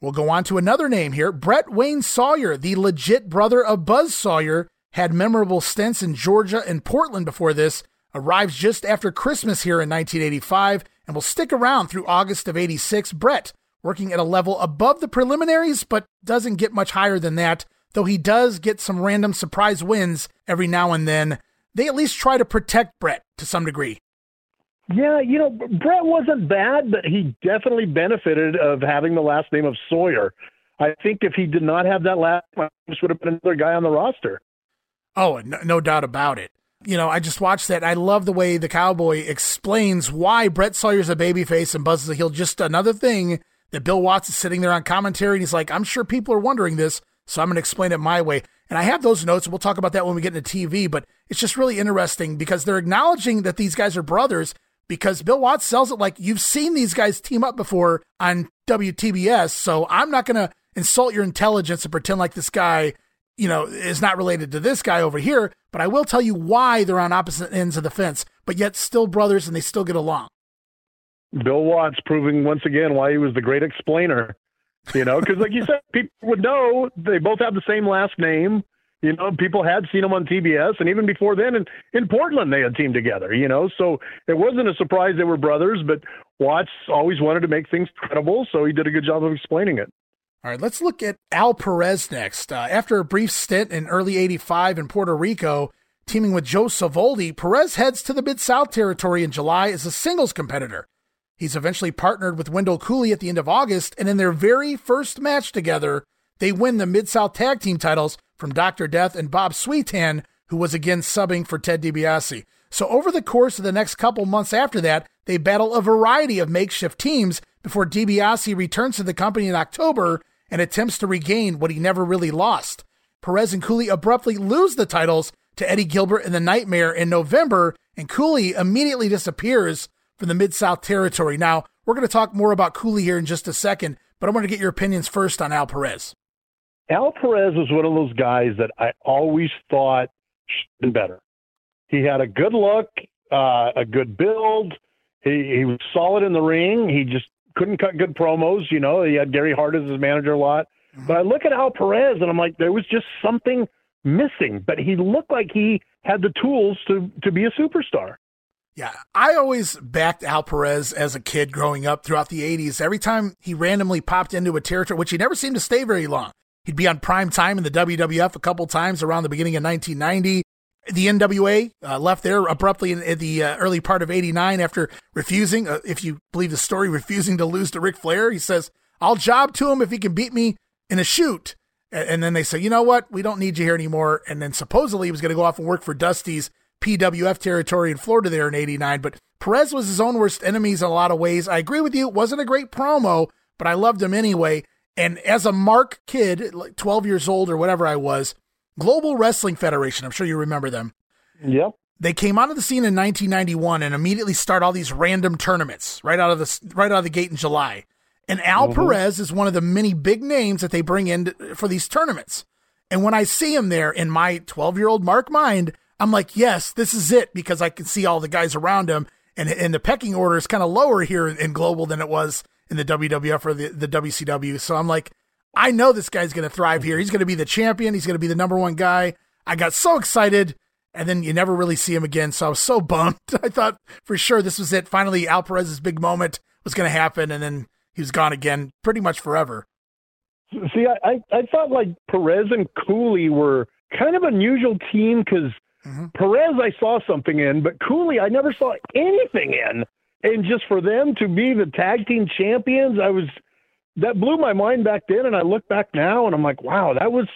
We'll go on to another name here, Brett Wayne Sawyer, the legit brother of Buzz Sawyer had memorable stints in Georgia and Portland before this, arrives just after Christmas here in 1985, and will stick around through August of 86. Brett, working at a level above the preliminaries, but doesn't get much higher than that, though he does get some random surprise wins every now and then. They at least try to protect Brett to some degree. Yeah, you know, Brett wasn't bad, but he definitely benefited of having the last name of Sawyer. I think if he did not have that last name, this would have been another guy on the roster. Oh, no, no doubt about it. You know, I just watched that. I love the way the cowboy explains why Brett Sawyer's a babyface and Buzz is a heel. Just another thing that Bill Watts is sitting there on commentary and he's like, I'm sure people are wondering this, so I'm going to explain it my way. And I have those notes, we'll talk about that when we get into TV, but it's just really interesting because they're acknowledging that these guys are brothers because Bill Watts sells it like you've seen these guys team up before on WTBS, so I'm not going to insult your intelligence and pretend like this guy you know, is not related to this guy over here, but I will tell you why they're on opposite ends of the fence, but yet still brothers and they still get along. Bill Watts proving once again why he was the great explainer. You know, because like you said, people would know they both have the same last name. You know, people had seen them on TBS, and even before then, in, in Portland, they had teamed together. You know, so it wasn't a surprise they were brothers. But Watts always wanted to make things credible, so he did a good job of explaining it. All right, let's look at Al Perez next. Uh, after a brief stint in early 85 in Puerto Rico, teaming with Joe Savoldi, Perez heads to the Mid South territory in July as a singles competitor. He's eventually partnered with Wendell Cooley at the end of August, and in their very first match together, they win the Mid South Tag Team titles from Dr. Death and Bob Sweetan, who was again subbing for Ted DiBiase. So, over the course of the next couple months after that, they battle a variety of makeshift teams before DiBiase returns to the company in October and attempts to regain what he never really lost. Perez and Cooley abruptly lose the titles to Eddie Gilbert and the Nightmare in November, and Cooley immediately disappears from the Mid South territory. Now, we're going to talk more about Cooley here in just a second, but I want to get your opinions first on Al Perez. Al Perez was one of those guys that I always thought should have been better. He had a good look, uh, a good build. He, he was solid in the ring. He just couldn't cut good promos. You know, he had Gary Hart as his manager a lot. Mm-hmm. But I look at Al Perez and I'm like, there was just something missing. But he looked like he had the tools to to be a superstar. Yeah, I always backed Al Perez as a kid growing up throughout the 80s. Every time he randomly popped into a territory, which he never seemed to stay very long, he'd be on prime time in the WWF a couple times around the beginning of 1990. The NWA uh, left there abruptly in, in the uh, early part of 89 after refusing, uh, if you believe the story, refusing to lose to Ric Flair. He says, I'll job to him if he can beat me in a shoot. And, and then they say, you know what? We don't need you here anymore. And then supposedly he was going to go off and work for Dusty's PWF territory in Florida there in 89. But Perez was his own worst enemies in a lot of ways. I agree with you. It wasn't a great promo, but I loved him anyway. And as a Mark kid, like 12 years old or whatever I was, Global Wrestling Federation, I'm sure you remember them. Yep. They came onto the scene in 1991 and immediately start all these random tournaments right out of the right out of the gate in July. And Al mm-hmm. Perez is one of the many big names that they bring in for these tournaments. And when I see him there in my 12 year old Mark mind, I'm like, yes, this is it because I can see all the guys around him. And, and the pecking order is kind of lower here in global than it was in the WWF or the, the WCW. So I'm like, I know this guy's going to thrive here. He's going to be the champion. He's going to be the number one guy. I got so excited. And then you never really see him again. So I was so bummed. I thought for sure this was it. Finally, Al Perez's big moment was going to happen. And then he was gone again pretty much forever. See, I, I, I thought like Perez and Cooley were kind of unusual team because Mm-hmm. Perez, I saw something in, but Cooley, I never saw anything in. And just for them to be the tag team champions, I was that blew my mind back then. And I look back now, and I'm like, wow, that was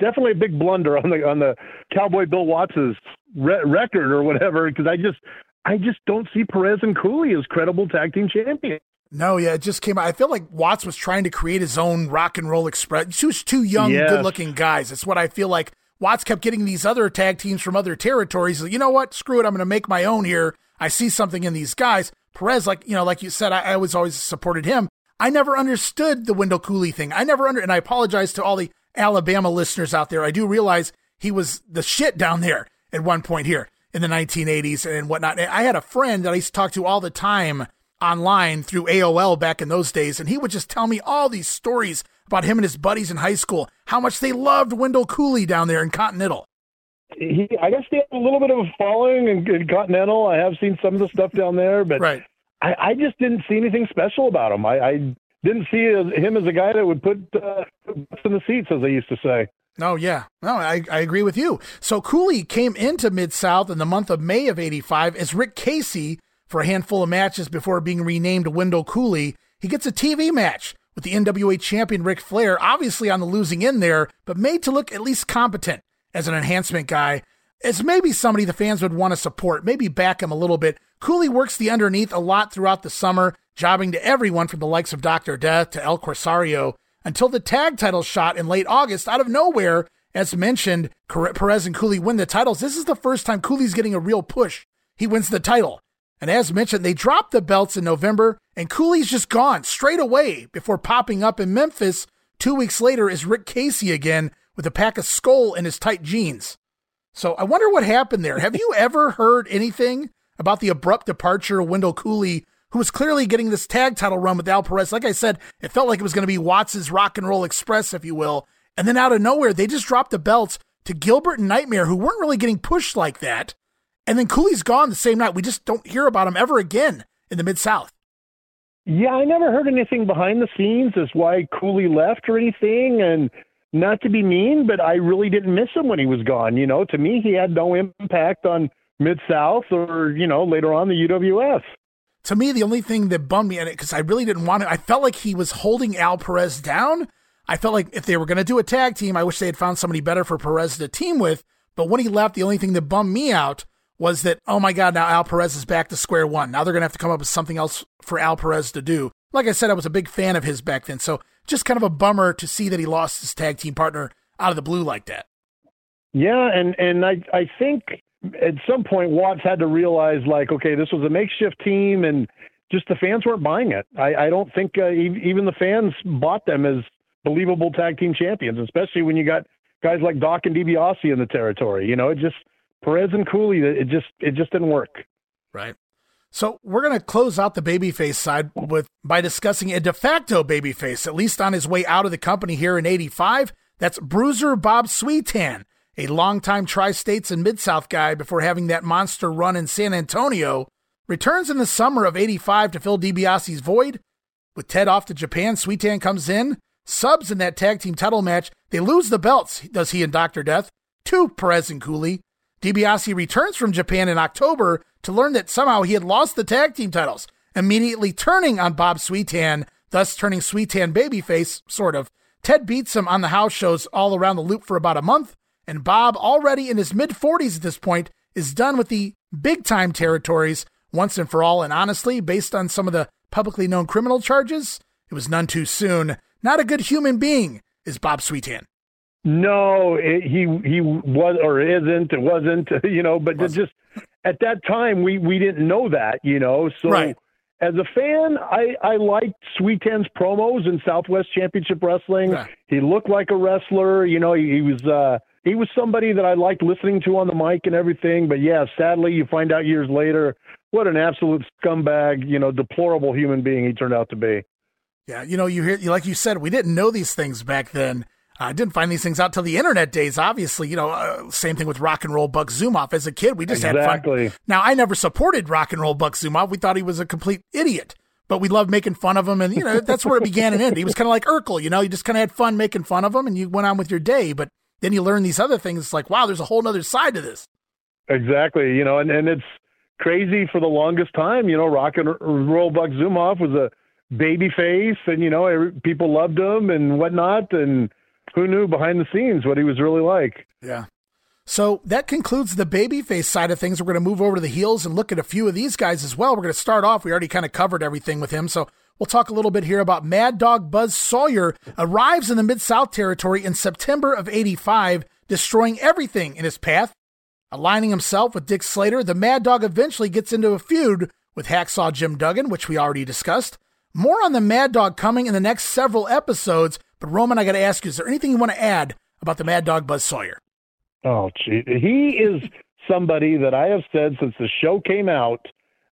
definitely a big blunder on the on the Cowboy Bill Watts's re- record or whatever. Because I just I just don't see Perez and Cooley as credible tag team champions. No, yeah, it just came out. I feel like Watts was trying to create his own rock and roll express. Two, two young, yes. good looking guys. It's what I feel like Watts kept getting these other tag teams from other territories. You know what? Screw it. I'm going to make my own here. I see something in these guys. Perez, like, you know, like you said, I, I was always supported him. I never understood the Wendell Cooley thing. I never under, and I apologize to all the Alabama listeners out there. I do realize he was the shit down there at one point here in the 1980s and whatnot. I had a friend that I used to talk to all the time online through AOL back in those days, and he would just tell me all these stories about him and his buddies in high school, how much they loved Wendell Cooley down there in Continental. He, I guess he had a little bit of a following in, in Continental. I have seen some of the stuff down there, but right. I, I just didn't see anything special about him. I, I didn't see him as a guy that would put uh, in the seats, as they used to say. Oh, yeah. No, I, I agree with you. So Cooley came into Mid South in the month of May of 85 as Rick Casey for a handful of matches before being renamed Wendell Cooley. He gets a TV match with the NWA champion Ric Flair, obviously on the losing end there, but made to look at least competent as an enhancement guy. As maybe somebody the fans would want to support, maybe back him a little bit. Cooley works the underneath a lot throughout the summer, jobbing to everyone from the likes of Dr. Death to El Corsario until the tag title shot in late August out of nowhere. As mentioned, Perez and Cooley win the titles. This is the first time Cooley's getting a real push. He wins the title. And as mentioned, they dropped the belts in November, and Cooley's just gone straight away before popping up in Memphis two weeks later as Rick Casey again with a pack of Skoal in his tight jeans. So I wonder what happened there. Have you ever heard anything about the abrupt departure of Wendell Cooley, who was clearly getting this tag title run with Al Perez? Like I said, it felt like it was going to be Watts's Rock and Roll Express, if you will. And then out of nowhere, they just dropped the belts to Gilbert and Nightmare, who weren't really getting pushed like that. And then Cooley's gone the same night. We just don't hear about him ever again in the Mid South. Yeah, I never heard anything behind the scenes as why Cooley left or anything. And not to be mean, but I really didn't miss him when he was gone. You know, to me, he had no impact on Mid South or, you know, later on the UWF. To me, the only thing that bummed me in it, because I really didn't want it, I felt like he was holding Al Perez down. I felt like if they were going to do a tag team, I wish they had found somebody better for Perez to team with. But when he left, the only thing that bummed me out was that, oh my God, now Al Perez is back to square one. Now they're going to have to come up with something else for Al Perez to do. Like I said, I was a big fan of his back then. So just kind of a bummer to see that he lost his tag team partner out of the blue like that. Yeah. And, and I, I think at some point Watts had to realize like, okay, this was a makeshift team and just the fans weren't buying it. I, I don't think uh, even the fans bought them as believable tag team champions, especially when you got guys like Doc and DiBiase in the territory. You know, it just Perez and Cooley, it just it just didn't work. Right. So we're going to close out the babyface side with by discussing a de facto babyface, at least on his way out of the company here in '85. That's Bruiser Bob Sweetan, a longtime tri-states and mid-south guy before having that monster run in San Antonio. returns in the summer of 85 to fill DiBiase's void. With Ted off to Japan, Sweetan comes in, subs in that tag team title match. They lose the belts, does he and Dr. Death, to Perez and Cooley. DiBiase returns from Japan in October to learn that somehow he had lost the tag team titles, immediately turning on Bob Sweetan, thus turning Sweetan babyface, sort of. Ted beats him on the house shows all around the loop for about a month, and Bob, already in his mid 40s at this point, is done with the big time territories once and for all. And honestly, based on some of the publicly known criminal charges, it was none too soon. Not a good human being is Bob Sweetan. No, it, he he was or isn't. It wasn't. You know, but just at that time we we didn't know that. You know, so. Right. As a fan, I, I liked Sweetan's promos in Southwest Championship Wrestling. Yeah. He looked like a wrestler. You know, he, he was uh, he was somebody that I liked listening to on the mic and everything. But yeah, sadly, you find out years later what an absolute scumbag, you know, deplorable human being he turned out to be. Yeah, you know, you hear, like you said, we didn't know these things back then. I didn't find these things out till the internet days. Obviously, you know, uh, same thing with Rock and Roll Buck Zumhofe. As a kid, we just exactly. had fun. Now, I never supported Rock and Roll Buck Zumhofe. We thought he was a complete idiot, but we loved making fun of him, and you know, that's where it began and ended. He was kind of like Urkel, you know, you just kind of had fun making fun of him, and you went on with your day. But then you learn these other things. It's like, wow, there's a whole other side to this. Exactly, you know, and and it's crazy for the longest time. You know, Rock and Roll Buck Zumhofe was a baby face, and you know, every, people loved him and whatnot, and who knew behind the scenes what he was really like. Yeah. So that concludes the babyface side of things. We're going to move over to the heels and look at a few of these guys as well. We're going to start off. We already kind of covered everything with him. So we'll talk a little bit here about Mad Dog Buzz Sawyer arrives in the Mid South territory in September of 85, destroying everything in his path. Aligning himself with Dick Slater, the Mad Dog eventually gets into a feud with Hacksaw Jim Duggan, which we already discussed. More on the Mad Dog coming in the next several episodes. But Roman, I got to ask you, is there anything you want to add about the Mad Dog Buzz Sawyer? Oh, gee. He is somebody that I have said since the show came out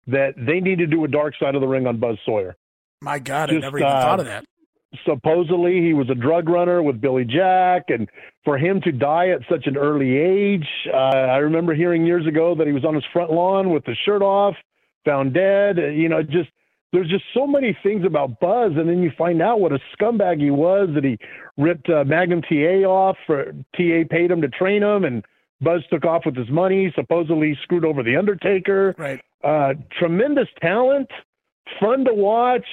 that they need to do a dark side of the ring on Buzz Sawyer. My God, Just, I never even uh, thought of that. Supposedly he was a drug runner with Billy Jack, and for him to die at such an early age, uh, I remember hearing years ago that he was on his front lawn with the shirt off, found dead. You know, just there's just so many things about Buzz, and then you find out what a scumbag he was. That he ripped uh, Magnum TA off. For, TA paid him to train him, and Buzz took off with his money. Supposedly screwed over the Undertaker. Right. Uh, tremendous talent, fun to watch,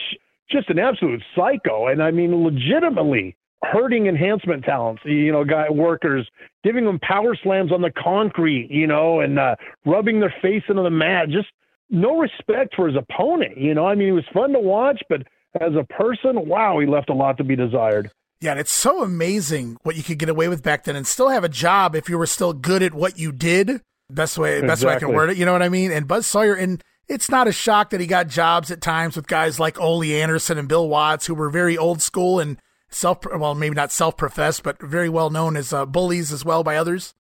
just an absolute psycho. And I mean, legitimately hurting enhancement talents, you know, guy workers, giving them power slams on the concrete, you know, and uh, rubbing their face into the mat. Just no respect for his opponent. You know, I mean, he was fun to watch, but as a person, wow, he left a lot to be desired. Yeah, and it's so amazing what you could get away with back then and still have a job if you were still good at what you did. Best way, best way I can word it. You know what I mean? And Buzz Sawyer, and it's not a shock that he got jobs at times with guys like Ole Anderson and Bill Watts, who were very old school and self, well, maybe not self-professed, but very well known as uh, bullies as well by others.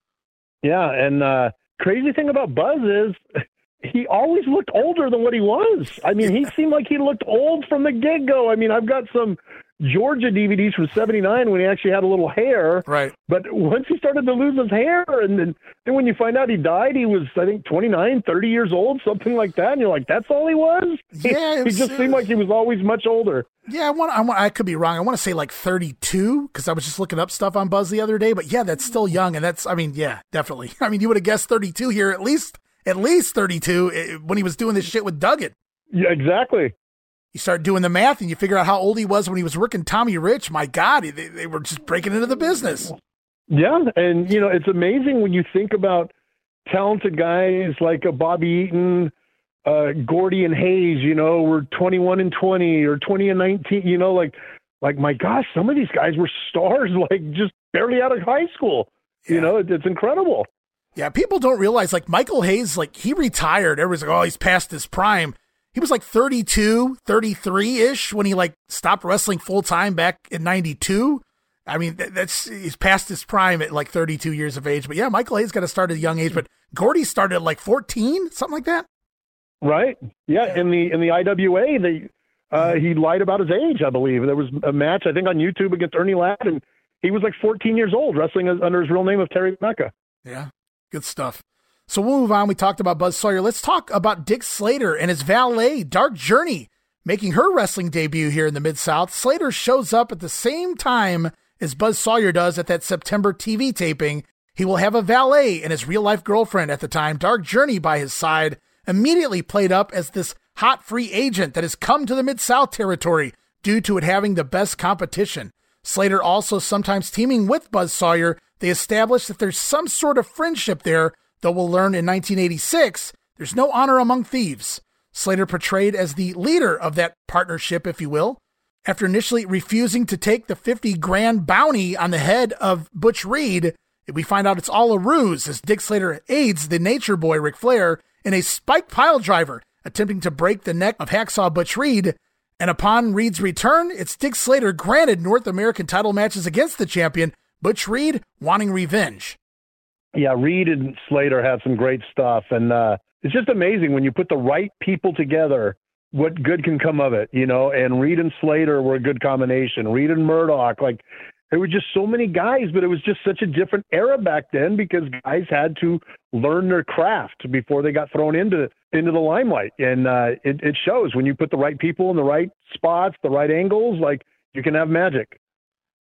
Yeah, and uh, crazy thing about Buzz is he always looked older than what he was. I mean, he seemed like he looked old from the get go. I mean, I've got some Georgia DVDs from '79 when he actually had a little hair. Right. But once he started to lose his hair, and then, then when you find out he died, he was, I think, 29, 30 years old, something like that. And you're like, that's all he was? Yeah, it he just seemed like he was always much older. Yeah, I want, I want, I could be wrong. I want to say like 32 because I was just looking up stuff on Buzz the other day. But yeah, that's still young, and that's, I mean, yeah, definitely. I mean, you would have guessed 32 here, at least, at least 32 eh, when he was doing this shit with Duggan. Yeah, exactly. You start doing the math, and you figure out how old he was when he was working Tommy Rich. My God, they, they were just breaking into the business. Yeah, and you know it's amazing when you think about talented guys like a Bobby Eaton, uh, Gordy and Hayes. You know, were twenty one and twenty or twenty and nineteen. You know, like like my gosh, some of these guys were stars, like just barely out of high school. Yeah. You know, it, it's incredible. Yeah, people don't realize like Michael Hayes, like he retired. Everyone's like, oh, he's past his prime. He was like 32, 33 ish when he like stopped wrestling full time back in 92. I mean, that's he's past his prime at like 32 years of age. But yeah, Michael Hayes got to start at a young age, but Gordy started at like 14, something like that. Right? Yeah, in the in the IWA, they uh, he lied about his age. I believe there was a match I think on YouTube against Ernie Ladd, and he was like 14 years old, wrestling under his real name of Terry Mecca. Yeah, good stuff. So we'll move on. We talked about Buzz Sawyer. Let's talk about Dick Slater and his valet, Dark Journey, making her wrestling debut here in the Mid South. Slater shows up at the same time as Buzz Sawyer does at that September TV taping. He will have a valet and his real life girlfriend at the time, Dark Journey, by his side, immediately played up as this hot free agent that has come to the Mid South territory due to it having the best competition. Slater also sometimes teaming with Buzz Sawyer, they establish that there's some sort of friendship there Though we'll learn in 1986, there's no honor among thieves. Slater portrayed as the leader of that partnership, if you will. After initially refusing to take the 50 grand bounty on the head of Butch Reed, we find out it's all a ruse as Dick Slater aids the nature boy Ric Flair in a spiked pile driver, attempting to break the neck of Hacksaw Butch Reed. And upon Reed's return, it's Dick Slater granted North American title matches against the champion, Butch Reed, wanting revenge yeah, Reed and Slater had some great stuff, and uh, it's just amazing when you put the right people together. What good can come of it, you know? And Reed and Slater were a good combination. Reed and Murdoch, like there were just so many guys, but it was just such a different era back then because guys had to learn their craft before they got thrown into into the limelight, and uh, it, it shows when you put the right people in the right spots, the right angles. Like you can have magic.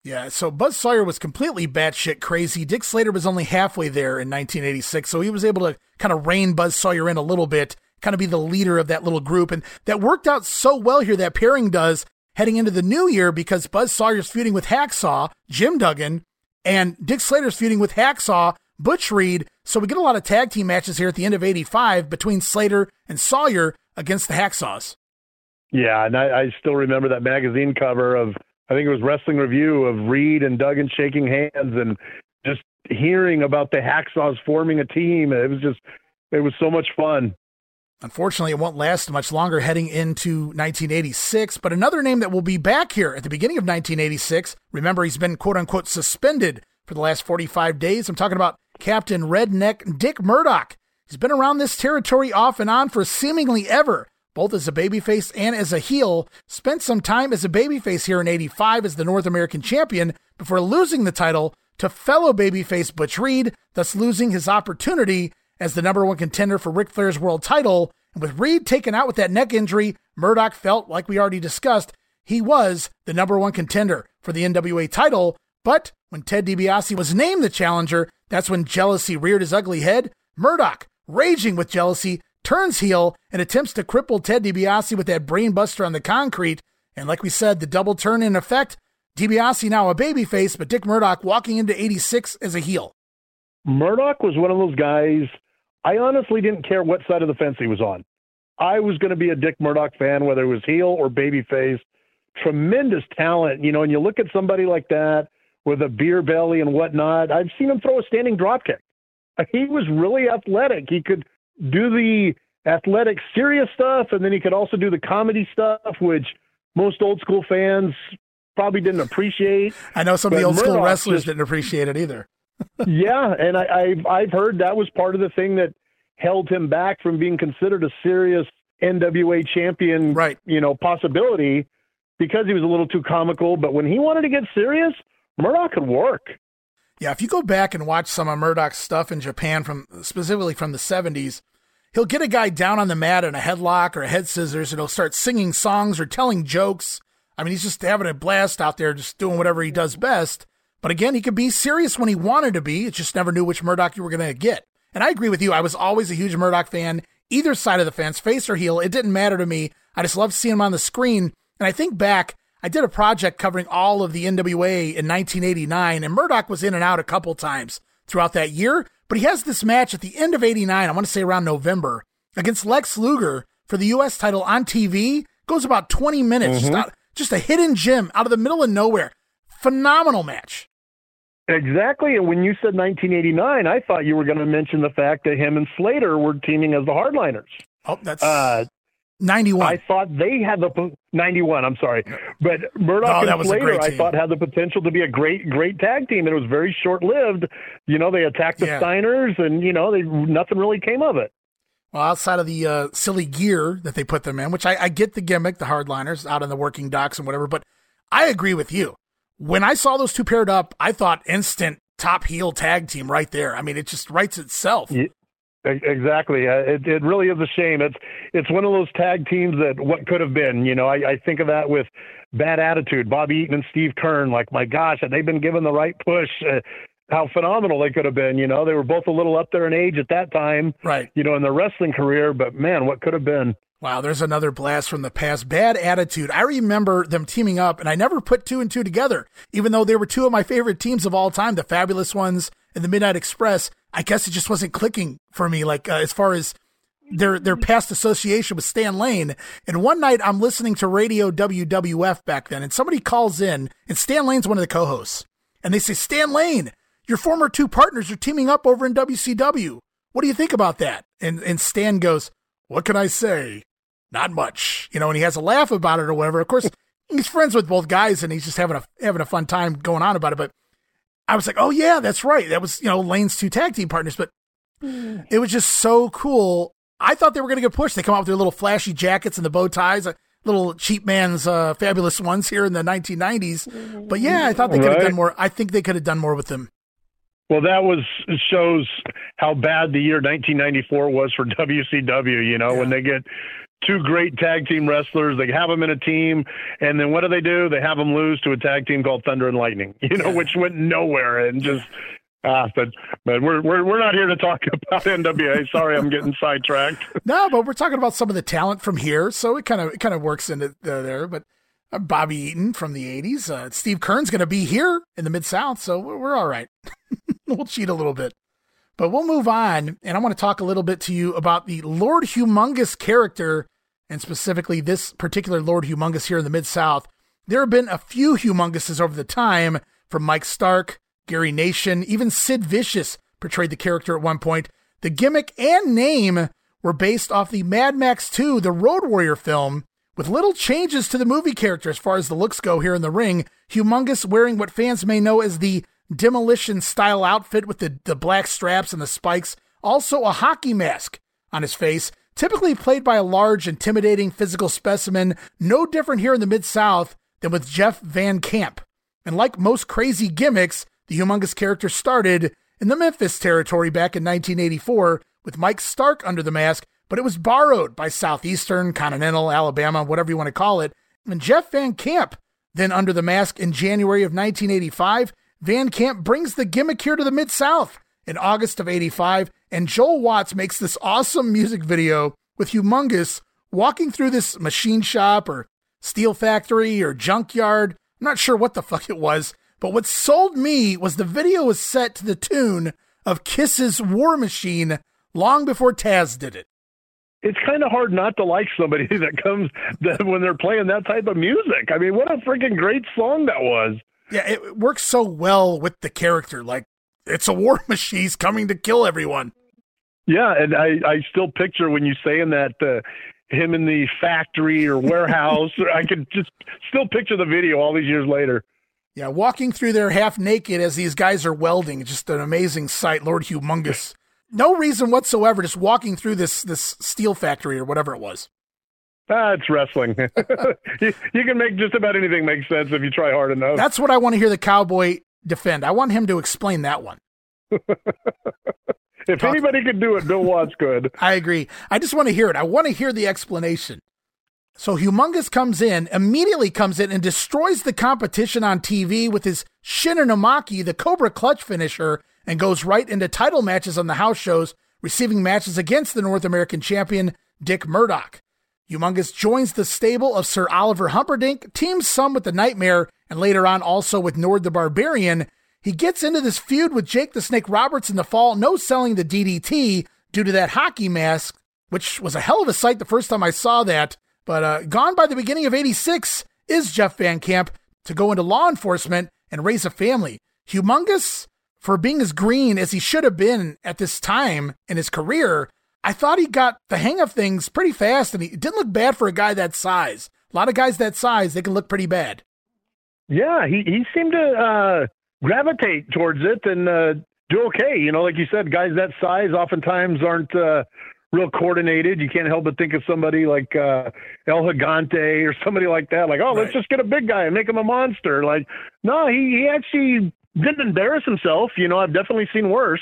Yeah, so Buzz Sawyer was completely batshit crazy. Dick Slater was only halfway there in 1986, so he was able to kind of rein Buzz Sawyer in a little bit, kind of be the leader of that little group. And that worked out so well here, that pairing does, heading into the new year, because Buzz Sawyer's feuding with Hacksaw, Jim Duggan, and Dick Slater's feuding with Hacksaw, Butch Reed. So we get a lot of tag team matches here at the end of 85 between Slater and Sawyer against the Hacksaws. Yeah, and I, I still remember that magazine cover of I think it was Wrestling Review of Reed and Duggan shaking hands and just hearing about the Hacksaws forming a team. It was just, it was so much fun. Unfortunately, it won't last much longer heading into 1986. But another name that will be back here at the beginning of 1986. Remember, he's been quote unquote suspended for the last 45 days. I'm talking about Captain Redneck Dick Murdoch. He's been around this territory off and on for seemingly ever both as a babyface and as a heel, spent some time as a babyface here in 85 as the North American champion before losing the title to fellow babyface Butch Reed, thus losing his opportunity as the number one contender for Ric Flair's world title. And with Reed taken out with that neck injury, Murdoch felt, like we already discussed, he was the number one contender for the NWA title. But when Ted DiBiase was named the challenger, that's when jealousy reared his ugly head. Murdoch, raging with jealousy, turns heel and attempts to cripple Ted DiBiase with that brainbuster on the concrete. And like we said, the double turn in effect. DiBiase now a babyface, but Dick Murdoch walking into 86 as a heel. Murdoch was one of those guys. I honestly didn't care what side of the fence he was on. I was going to be a Dick Murdoch fan, whether it was heel or babyface. Tremendous talent, you know. And you look at somebody like that with a beer belly and whatnot. I've seen him throw a standing dropkick. He was really athletic. He could do the athletic, serious stuff, and then he could also do the comedy stuff, which most old school fans probably didn't appreciate. I know some of the old school wrestlers just, didn't appreciate it either. yeah, and I, I've I've heard that was part of the thing that held him back from being considered a serious NWA champion, right? You know, possibility because he was a little too comical. But when he wanted to get serious, Murdoch could work. Yeah, if you go back and watch some of Murdoch's stuff in Japan from specifically from the 70s, he'll get a guy down on the mat in a headlock or a head scissors and he'll start singing songs or telling jokes. I mean, he's just having a blast out there, just doing whatever he does best. But again, he could be serious when he wanted to be. It just never knew which Murdoch you were going to get. And I agree with you. I was always a huge Murdoch fan, either side of the fence, face or heel. It didn't matter to me. I just loved seeing him on the screen. And I think back I did a project covering all of the NWA in 1989, and Murdoch was in and out a couple times throughout that year. But he has this match at the end of 89, I want to say around November, against Lex Luger for the U.S. title on TV. Goes about 20 minutes, mm-hmm. just, out, just a hidden gem out of the middle of nowhere. Phenomenal match. Exactly. And when you said 1989, I thought you were going to mention the fact that him and Slater were teaming as the Hardliners. Oh, that's uh, 91. I thought they had the 91. I'm sorry, but Murdoch oh, and Slater, I thought had the potential to be a great, great tag team, and it was very short lived. You know, they attacked the yeah. Steiners, and you know, they nothing really came of it. Well, outside of the uh, silly gear that they put them in, which I, I get the gimmick, the hardliners out in the working docks and whatever, but I agree with you. When I saw those two paired up, I thought instant top heel tag team right there. I mean, it just writes itself. Yeah. Exactly. Uh, it it really is a shame. It's it's one of those tag teams that what could have been. You know, I, I think of that with Bad Attitude, Bobby Eaton and Steve Keirn. Like, my gosh, had they been given the right push, uh, how phenomenal they could have been. You know, they were both a little up there in age at that time. Right. You know, in their wrestling career, but man, what could have been. Wow, there's another blast from the past. Bad attitude. I remember them teaming up, and I never put two and two together, even though they were two of my favorite teams of all time, the Fabulous Ones and the Midnight Express. I guess it just wasn't clicking for me, like uh, as far as their their past association with Stan Lane. And one night I'm listening to Radio WWF back then, and somebody calls in, and Stan Lane's one of the co-hosts, and they say, "Stan Lane, your former two partners are teaming up over in WCW. What do you think about that?" And and Stan goes, "What can I say? Not much, you know." And he has a laugh about it or whatever. Of course, he's friends with both guys, and he's just having a having a fun time going on about it, but. I was like, oh yeah, that's right. That was, you know, Lane's two tag team partners, but it was just so cool. I thought they were going to get pushed. They come out with their little flashy jackets and the bow ties, uh, little cheap man's uh, fabulous ones here in the 1990s. But yeah, I thought they could have Right. done more. I think they could have done more with them. Well, that was shows how bad the year 1994 was for WCW. You know, when they get two great tag team wrestlers, they have them in a team, and then what do they do? They have them lose to a tag team called Thunder and Lightning. You know, which went nowhere and just. Ah, but but we're we're we're not here to talk about NWA. Sorry, I'm getting sidetracked. No, but we're talking about some of the talent from here, so it kind of it kind of works into the, there. But uh, Bobby Eaton from the '80s, uh, Steve Keirn's going to be here in the Mid South, so we're, we're all right. we'll cheat a little bit, but we'll move on. And I want to talk a little bit to you about the Lord Humongous character, and specifically this particular Lord Humongous here in the Mid South. There have been a few Humongouses over the time, from Mike Stark, Gary Nation, even Sid Vicious portrayed the character at one point. The gimmick and name were based off the Mad Max 2, the Road Warrior film, with little changes to the movie character as far as the looks go here in the ring. Humongous wearing what fans may know as the demolition style outfit with the, the black straps and the spikes, also a hockey mask on his face, typically played by a large, intimidating physical specimen, no different here in the Mid South than with Jeff Van Camp. And like most crazy gimmicks, the humongous character started in the Memphis territory back in 1984 with Mike Stark under the mask, but it was borrowed by Southeastern, Continental, Alabama, whatever you want to call it. And Jeff Van Camp, then under the mask in January of 1985, Van Camp brings the gimmick here to the Mid South in August of 85, and Joel Watts makes this awesome music video with Humongous walking through this machine shop or steel factory or junkyard. I'm not sure what the fuck it was, but what sold me was the video was set to the tune of Kiss's War Machine long before Taz did it. It's kind of hard not to like somebody that comes that when they're playing that type of music. I mean, what a freaking great song that was. Yeah, it works so well with the character. Like, it's a war machine he's coming to kill everyone. Yeah, and I I still picture when you saying that uh, him in the factory or warehouse. I could just still picture the video all these years later. Yeah, walking through there half naked as these guys are welding, just an amazing sight. Lord Humongous. No reason whatsoever, just walking through this this steel factory or whatever it was. Ah, it's wrestling. you, you can make just about anything make sense if you try hard enough. That's what I want to hear the cowboy defend. I want him to explain that one. if anybody could do it, Bill Watts could. I agree. I just want to hear it. I want to hear the explanation. So Humongous comes in, immediately comes in and destroys the competition on TV with his Shinnomaki, the Cobra Clutch finisher, and goes right into title matches on the house shows, receiving matches against the North American champion, Dick Murdoch. Humongous joins the stable of Sir Oliver Humperdink, teams some with the Nightmare, and later on also with Nord the Barbarian. He gets into this feud with Jake the Snake Roberts in the fall, no selling the DDT due to that hockey mask, which was a hell of a sight the first time I saw that. But uh, gone by the beginning of 86 is Jeff Van Camp to go into law enforcement and raise a family. Humongous, for being as green as he should have been at this time in his career, I thought he got the hang of things pretty fast and he didn't look bad for a guy that size. A lot of guys that size, they can look pretty bad. Yeah, he, he seemed to uh, gravitate towards it and uh, do okay. You know, like you said, guys that size oftentimes aren't uh, real coordinated. You can't help but think of somebody like uh, El Gigante or somebody like that. Like, oh, let's just get a big guy and make him a monster. Like, no, he, he actually didn't embarrass himself. You know, I've definitely seen worse.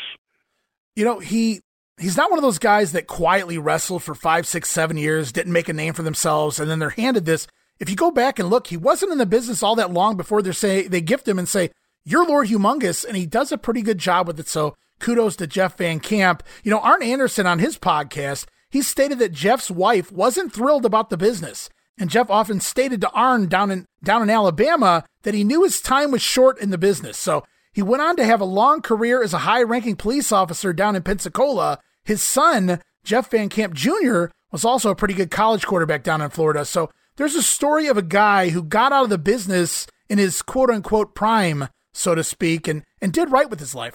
You know, he he's not one of those guys that quietly wrestled for five, six, seven years, didn't make a name for themselves, and then they're handed this. If you go back and look, he wasn't in the business all that long before they say they gift him and say, You're Lord Humongous, and he does a pretty good job with it. So kudos to Jeff Van Camp. You know, Arn Anderson on his podcast, he stated that Jeff's wife wasn't thrilled about the business. And Jeff often stated to Arn down in down in Alabama that he knew his time was short in the business. So he went on to have a long career as a high-ranking police officer down in Pensacola. His son, Jeff Van Camp Jr., was also a pretty good college quarterback down in Florida. So there's a story of a guy who got out of the business in his quote unquote prime, so to speak, and, and did right with his life.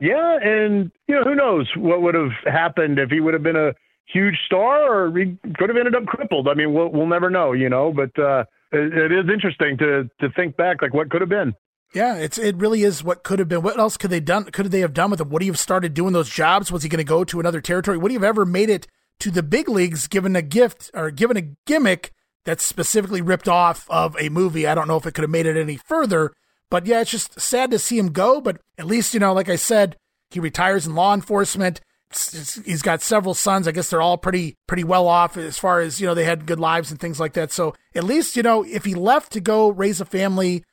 Yeah, and you know who knows what would have happened if he would have been a huge star, or he could have ended up crippled. I mean, we'll we'll never know, you know. But uh, it, it is interesting to to think back, like what could have been. Yeah, it's it really is what could have been. What else could they done? Could they have done with him? Would he have started doing those jobs? Was he going to go to another territory? Would he have ever made it to the big leagues, given a gift or given a gimmick that's specifically ripped off of a movie? I don't know if it could have made it any further. But yeah, it's just sad to see him go. But at least, you know, like I said, he retires in law enforcement. He's got several sons. I guess they're all pretty pretty well off as far as you know. They had good lives and things like that. So at least you know if he left to go raise a family,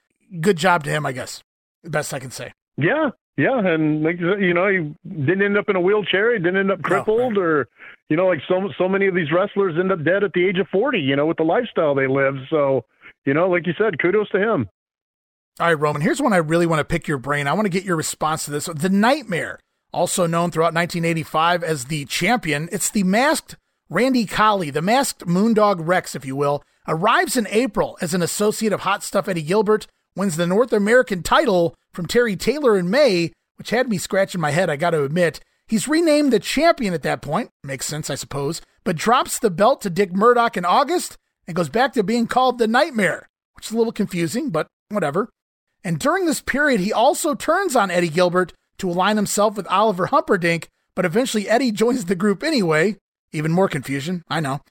good job to him. I guess best I can say. Yeah, yeah, and like you know, he didn't end up in a wheelchair. He didn't end up crippled, no, right. or you know, like so so many of these wrestlers end up dead at the age of forty. You know, with the lifestyle they live. So you know, like you said, kudos to him. All right, Roman, here's one I really want to pick your brain. I want to get your response to this. The Nightmare, also known throughout 1985 as the champion, it's the masked Randy Colley, the masked Moondog Rex, if you will, arrives in April as an associate of Hot Stuff Eddie Gilbert, wins the North American title from Terry Taylor in May, which had me scratching my head, I got to admit. He's renamed the champion at that point, makes sense, I suppose, but drops the belt to Dick Murdoch in August and goes back to being called the Nightmare, which is a little confusing, but whatever. And during this period, he also turns on Eddie Gilbert to align himself with Oliver Humperdink, but eventually Eddie joins the group anyway. Even more confusion, I know.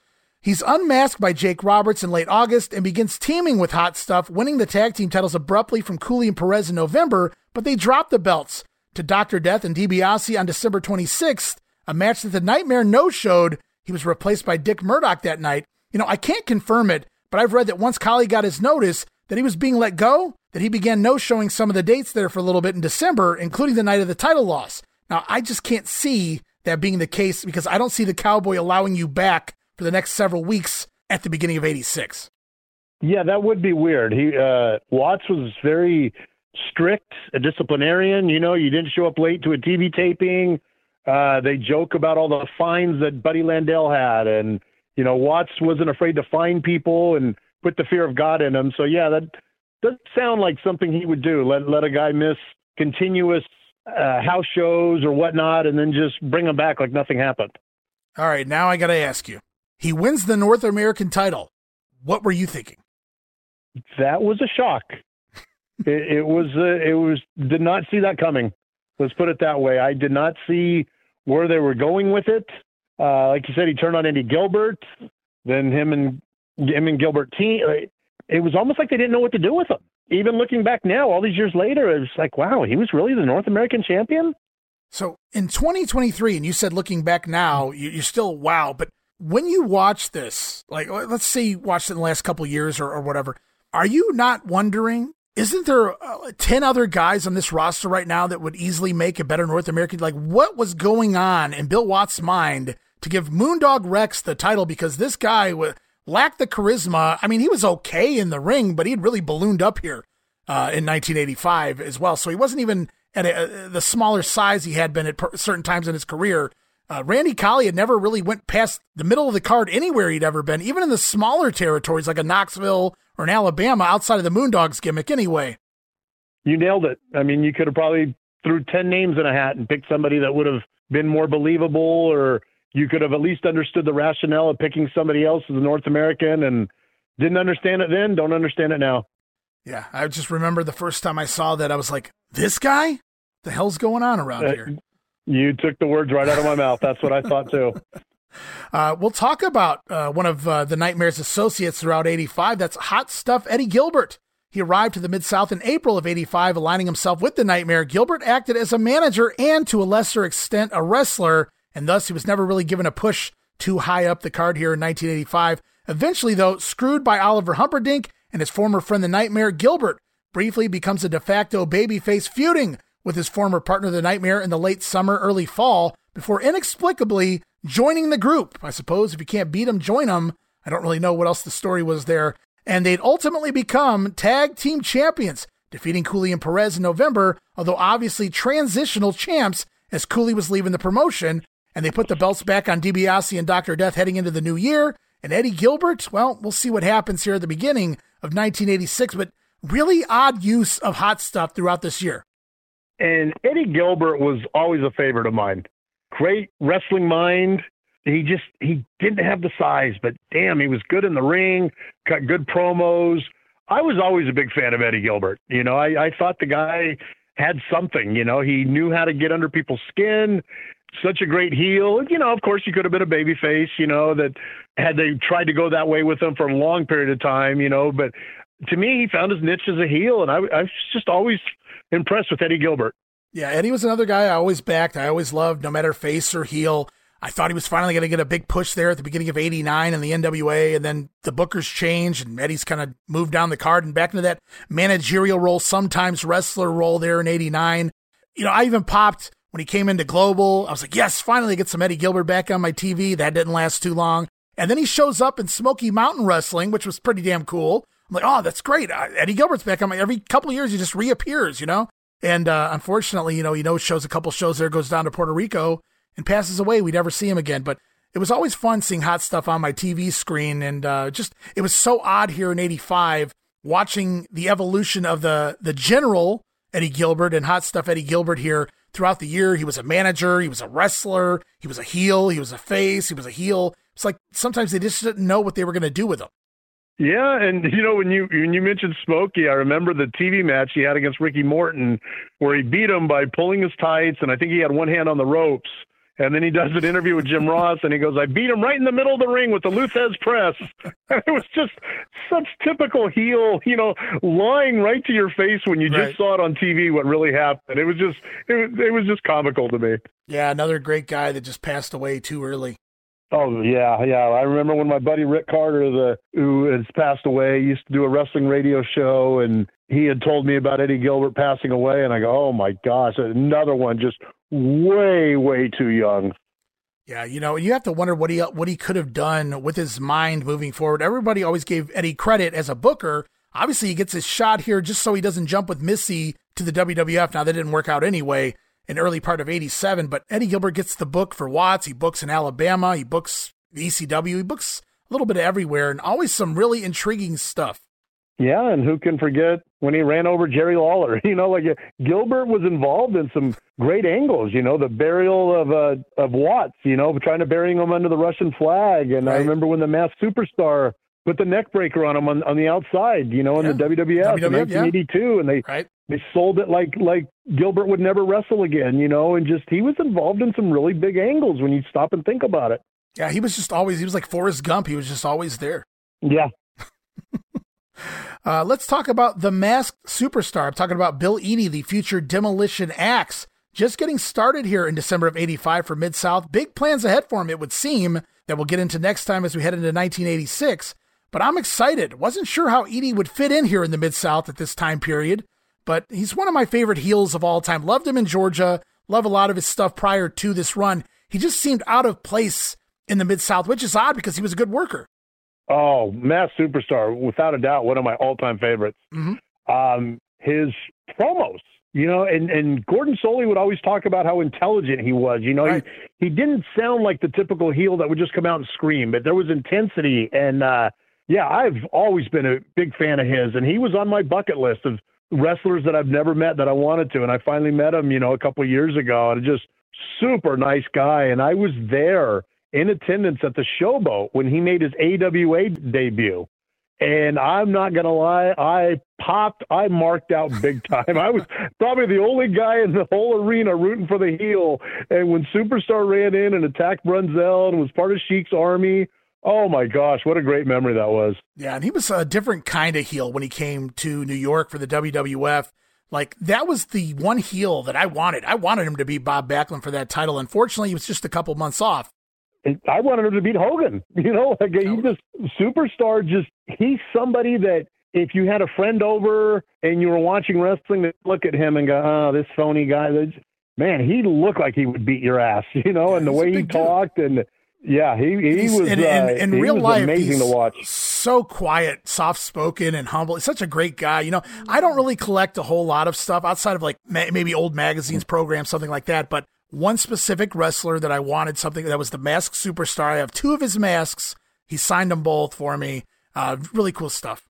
He's unmasked by Jake Roberts in late August and begins teaming with Hot Stuff, winning the tag team titles abruptly from Cooley and Perez in November, but they drop the belts to Dr. Death and DiBiase on December 26th, a match that the Nightmare no showed. He was replaced by Dick Murdoch that night. You know, I can't confirm it, but I've read that once Colley got his notice that he was being let go, that he began no showing some of the dates there for a little bit in December, including the night of the title loss. Now, I just can't see that being the case because I don't see the Cowboy allowing you back for the next several weeks at the beginning of 86. Yeah, that would be weird. He uh, Watts was very strict, a disciplinarian. You know, you didn't show up late to a TV taping. Uh, they joke about all the fines that Buddy Landel had, and you know, Watts wasn't afraid to fine people and put the fear of God in them. So yeah, that doesn't sound like something he would do. Let let a guy miss continuous uh, house shows or whatnot, and then just bring him back like nothing happened. All right, now I got to ask you. He wins the North American title. What were you thinking? That was a shock. it, it, was. Uh, it was. Did not see that coming. Let's put it that way. I did not see where they were going with it. Uh, like you said, he turned on Andy Gilbert. Then him and him and Gilbert team it was almost like they didn't know what to do with him. Even looking back now, all these years later, it's like, wow, he was really the North American champion. So in 2023, and you said looking back now, you're still wow. But when you watch this, like let's say you watched it in the last couple years or, or whatever, are you not wondering? Isn't there uh, 10 other guys on this roster right now that would easily make a better North American? Like, what was going on in Bill Watts' mind to give Moondog Rex the title? Because this guy was lacked the charisma. I mean, he was okay in the ring, but he'd really ballooned up here uh, in 1985 as well. So he wasn't even at a, a, the smaller size he had been at per- certain times in his career. Uh, Randy Colley had never really went past the middle of the card anywhere he'd ever been, even in the smaller territories like a Knoxville or an Alabama outside of the Moondogs gimmick anyway. You nailed it. I mean, you could have probably threw 10 names in a hat and picked somebody that would have been more believable or you could have at least understood the rationale of picking somebody else as a North American and didn't understand it then, don't understand it now. Yeah, I just remember the first time I saw that, I was like, this guy? The hell's going on around uh, here? You took the words right out of my mouth. That's what I thought too. Uh, we'll talk about uh, one of uh, the Nightmare's associates throughout 85. That's Hot Stuff Eddie Gilbert. He arrived to the Mid South in April of 85, aligning himself with the Nightmare. Gilbert acted as a manager and, to a lesser extent, a wrestler and thus he was never really given a push too high up the card here in 1985. Eventually, though, screwed by Oliver Humperdink and his former friend the Nightmare, Gilbert briefly becomes a de facto babyface feuding with his former partner the Nightmare in the late summer, early fall, before inexplicably joining the group. I suppose if you can't beat him, join him. I don't really know what else the story was there. And they'd ultimately become tag team champions, defeating Cooley and Perez in November, although obviously transitional champs as Cooley was leaving the promotion. And they put the belts back on DiBiase and Dr. Death heading into the new year. And Eddie Gilbert, well, we'll see what happens here at the beginning of 1986, but really odd use of hot stuff throughout this year. And Eddie Gilbert was always a favorite of mine. Great wrestling mind. He just he didn't have the size, but damn, he was good in the ring, cut good promos. I was always a big fan of Eddie Gilbert. You know, I, I thought the guy had something. You know, he knew how to get under people's skin. Such a great heel. You know, of course, he could have been a baby face. You know, that had they tried to go that way with him for a long period of time. You know, but to me, he found his niche as a heel, and I, I was just always impressed with Eddie Gilbert. Yeah, Eddie was another guy I always backed. I always loved, no matter face or heel. I thought he was finally going to get a big push there at the beginning of 89 in the NWA, and then the bookers changed, and Eddie's kind of moved down the card and back into that managerial role, sometimes wrestler role there in 89. You know, I even popped when he came into Global. I was like, yes, finally get some Eddie Gilbert back on my TV. That didn't last too long. And then he shows up in Smoky Mountain Wrestling, which was pretty damn cool. I'm like, oh, that's great. Eddie Gilbert's back on my every couple of years. He just reappears, you know. And uh, unfortunately, you know, he knows shows a couple shows there, goes down to Puerto Rico and passes away. We never see him again. But it was always fun seeing hot stuff on my TV screen, and uh, just it was so odd here in '85 watching the evolution of the the general Eddie Gilbert and hot stuff Eddie Gilbert here throughout the year. He was a manager, he was a wrestler, he was a heel, he was a face, he was a heel. It's like sometimes they just didn't know what they were going to do with him. Yeah, and you know when you when you mentioned Smokey, I remember the TV match he had against Ricky Morton, where he beat him by pulling his tights, and I think he had one hand on the ropes. And then he does an interview with Jim Ross, and he goes, "I beat him right in the middle of the ring with the Lou press." And it was just such typical heel, you know, lying right to your face when you right. just saw it on TV. What really happened? It was just, it, it was just comical to me. Yeah, another great guy that just passed away too early. Oh yeah, yeah. I remember when my buddy Rick Carter, the who has passed away, used to do a wrestling radio show, and he had told me about Eddie Gilbert passing away, and I go, oh my gosh, another one, just way, way too young. Yeah, you know, you have to wonder what he what he could have done with his mind moving forward. Everybody always gave Eddie credit as a booker. Obviously, he gets his shot here just so he doesn't jump with Missy to the WWF. Now that didn't work out anyway in early part of 87, but Eddie Gilbert gets the book for Watts. He books in Alabama. He books the ECW. He books a little bit everywhere and always some really intriguing stuff. Yeah, and who can forget when he ran over Jerry Lawler? You know, like Gilbert was involved in some great angles. You know, the burial of uh, of Watts. You know, trying to bury him under the Russian flag. And right. I remember when the Masked Superstar put the neck breaker on him on, on the outside. You know, in yeah. the WWF, WWF in 1982, yeah. and they right they sold it like like Gilbert would never wrestle again, you know, and just he was involved in some really big angles when you stop and think about it. Yeah, he was just always he was like Forrest Gump. He was just always there. Yeah. uh, let's talk about the masked superstar. I'm talking about Bill Eadie, the future demolition axe. Just getting started here in December of 85 for Mid South. Big plans ahead for him, it would seem, that we'll get into next time as we head into 1986. But I'm excited. Wasn't sure how Eadie would fit in here in the Mid South at this time period but he's one of my favorite heels of all time. Loved him in Georgia. Love a lot of his stuff prior to this run. He just seemed out of place in the Mid South, which is odd because he was a good worker. Oh, mass superstar, without a doubt, one of my all-time favorites. Mm-hmm. Um, his promos, you know, and and Gordon Solie would always talk about how intelligent he was. You know, right. he he didn't sound like the typical heel that would just come out and scream, but there was intensity. And uh, yeah, I've always been a big fan of his, and he was on my bucket list of wrestlers that I've never met that I wanted to, and I finally met him, you know, a couple of years ago, and just super nice guy. And I was there in attendance at the Showboat when he made his AWA debut. And I'm not gonna lie, I popped, I marked out big time. I was probably the only guy in the whole arena rooting for the heel. And when Superstar ran in and attacked Brunzell and was part of Sheik's army, Oh my gosh, what a great memory that was. Yeah, and he was a different kind of heel when he came to New York for the WWF. Like that was the one heel that I wanted. I wanted him to be Bob Backlund for that title. Unfortunately, he was just a couple months off. I wanted him to beat Hogan. You know, like he just superstar. Just he's somebody that if you had a friend over and you were watching wrestling, they look at him and go, "Oh, this phony guy." Man, he looked like he would beat your ass. You know, and the way he talked dude. and yeah, he he he's, was in, in, in uh, real life amazing to watch. So quiet, soft spoken, and humble. He's such a great guy. You know, I don't really collect a whole lot of stuff outside of like ma- maybe old magazines, programs, something like that. But one specific wrestler that I wanted something that was the Masked Superstar. I have two of his masks. He signed them both for me. Uh, really cool stuff.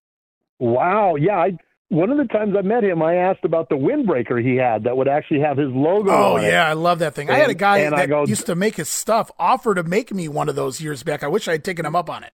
Wow. Yeah, I one of the times I met him, I asked about the windbreaker he had that would actually have his logo. Oh yeah, it. I love that thing. And, I had a guy that go, used to make his stuff offer to make me one of those years back. I wish I had taken him up on it.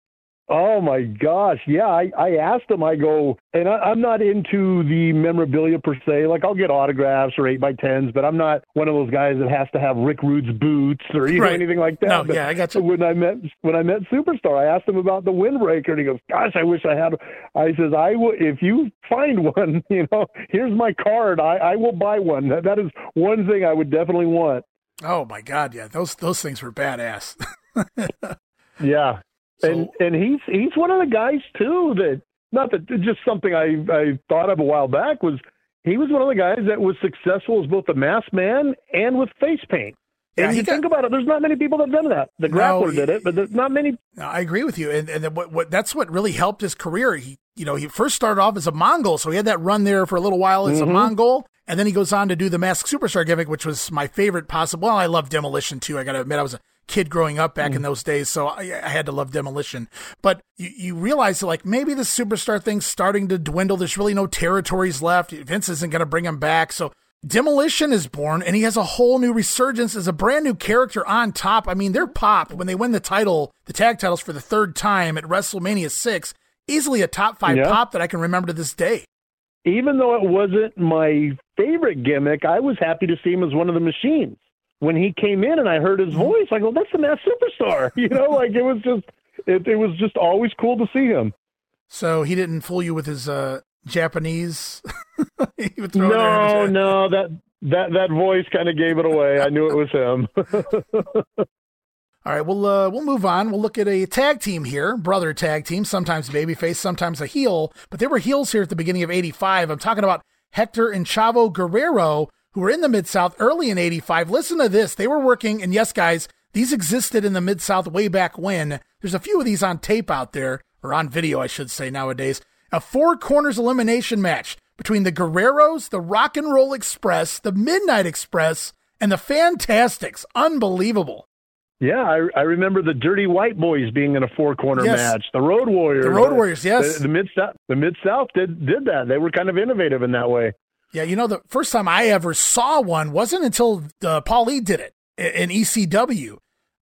Oh my gosh, yeah. I, I asked him. I go, and I, I'm not into the memorabilia per se. Like I'll get autographs or eight by tens, but I'm not one of those guys that has to have Rick Rude's boots or you right. know anything like that. No, but yeah, I got you. When I met when I met Superstar, I asked him about the windbreaker, and he goes, "Gosh, I wish I had." I says, "I will if you find one. You know, here's my card. I I will buy one. That that is one thing I would definitely want." Oh my God, yeah, those those things were badass. yeah, so, and and he's he's one of the guys too that not that just something I I thought of a while back was he was one of the guys that was successful as both a masked man and with face paint. Yeah, and you got, think about it, there's not many people that have done that. The grappler no, did it, but there's not many. I agree with you, and and what, what that's what really helped his career. He you know he first started off as a Mongol, so he had that run there for a little while as mm-hmm. a Mongol, and then he goes on to do the Mask Superstar gimmick, which was my favorite possible. Well, I love Demolition too. I got to admit, I was a kid growing up back mm. in those days, so I, I, had to love Demolition. But you, you realize that like maybe the superstar thing's starting to dwindle. There's really no territories left. Vince isn't going to bring him back, so. Demolition is born and he has a whole new resurgence as a brand new character on top. I mean, they're pop when they win the title, the tag titles for the third time at WrestleMania 6, easily a top five yeah. pop that I can remember to this day. Even though it wasn't my favorite gimmick, I was happy to see him as one of the machines when he came in and I heard his mm-hmm. voice, I go, that's the mass superstar. You know, like it was just, it, it was just always cool to see him. So he didn't fool you with his uh, Japanese. no, no, that that that voice kind of gave it away. I knew it was him. All right, we'll uh, we'll move on. We'll look at a tag team here, brother tag team, sometimes babyface, sometimes a heel, but they were heels here at the beginning of '85. I'm talking about Hector and Chavo Guerrero, who were in the Mid South early in 85. Listen to this. They were working, and yes, guys, these existed in the Mid South way back when. There's a few of these on tape out there, or on video, I should say, nowadays. A four corners elimination match between the Guerreros, the Rock and Roll Express, the Midnight Express, and the Fantastics. Unbelievable. Yeah, I, I remember the Dirty White Boys being in a four corner yes. match. The Road Warriors. The Road Warriors, yes. The, the Mid South, the Mid South did did that. They were kind of innovative in that way. Yeah, you know, the first time I ever saw one wasn't until uh, Paul Lee did it in ECW.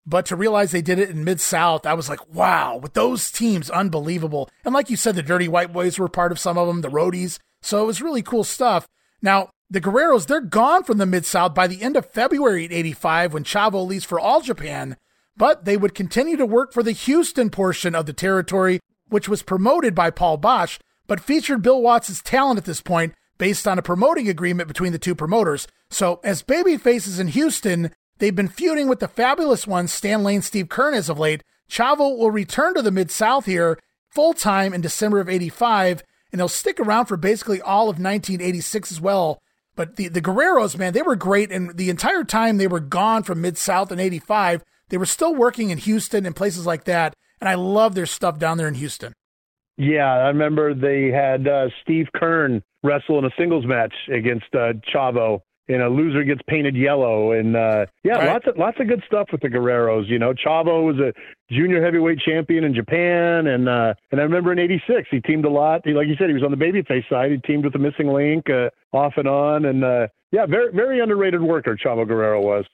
But to realize they did it in Mid South, I was like, wow, with those teams, unbelievable. And like you said, the Dirty White Boys were part of some of them, the Roadies. So it was really cool stuff. Now, the Guerreros, they're gone from the Mid South by the end of February 85 when Chavo leaves for All Japan. But they would continue to work for the Houston portion of the territory, which was promoted by Paul Boesch, but featured Bill Watts' talent at this point based on a promoting agreement between the two promoters. So, as baby faces in Houston, they've been feuding with the fabulous ones Stan Lane, Steve Keirn as of late. Chavo will return to the Mid South here full time in December of 85, and he'll stick around for basically all of 1986 as well. But the, the Guerreros, man, they were great. And the entire time they were gone from Mid South in 85, they were still working in Houston and places like that. And I love their stuff down there in Houston. Yeah, I remember they had uh, Steve Keirn wrestle in a singles match against uh, Chavo. And a loser gets painted yellow, and uh, yeah, right. lots of lots of good stuff with the Guerreros. You know, Chavo was a junior heavyweight champion in Japan, and uh, and I remember in '86 he teamed a lot. He, like you said, he was on the babyface side. He teamed with the Missing Link uh, off and on, and uh, yeah, very very underrated worker Chavo Guerrero was.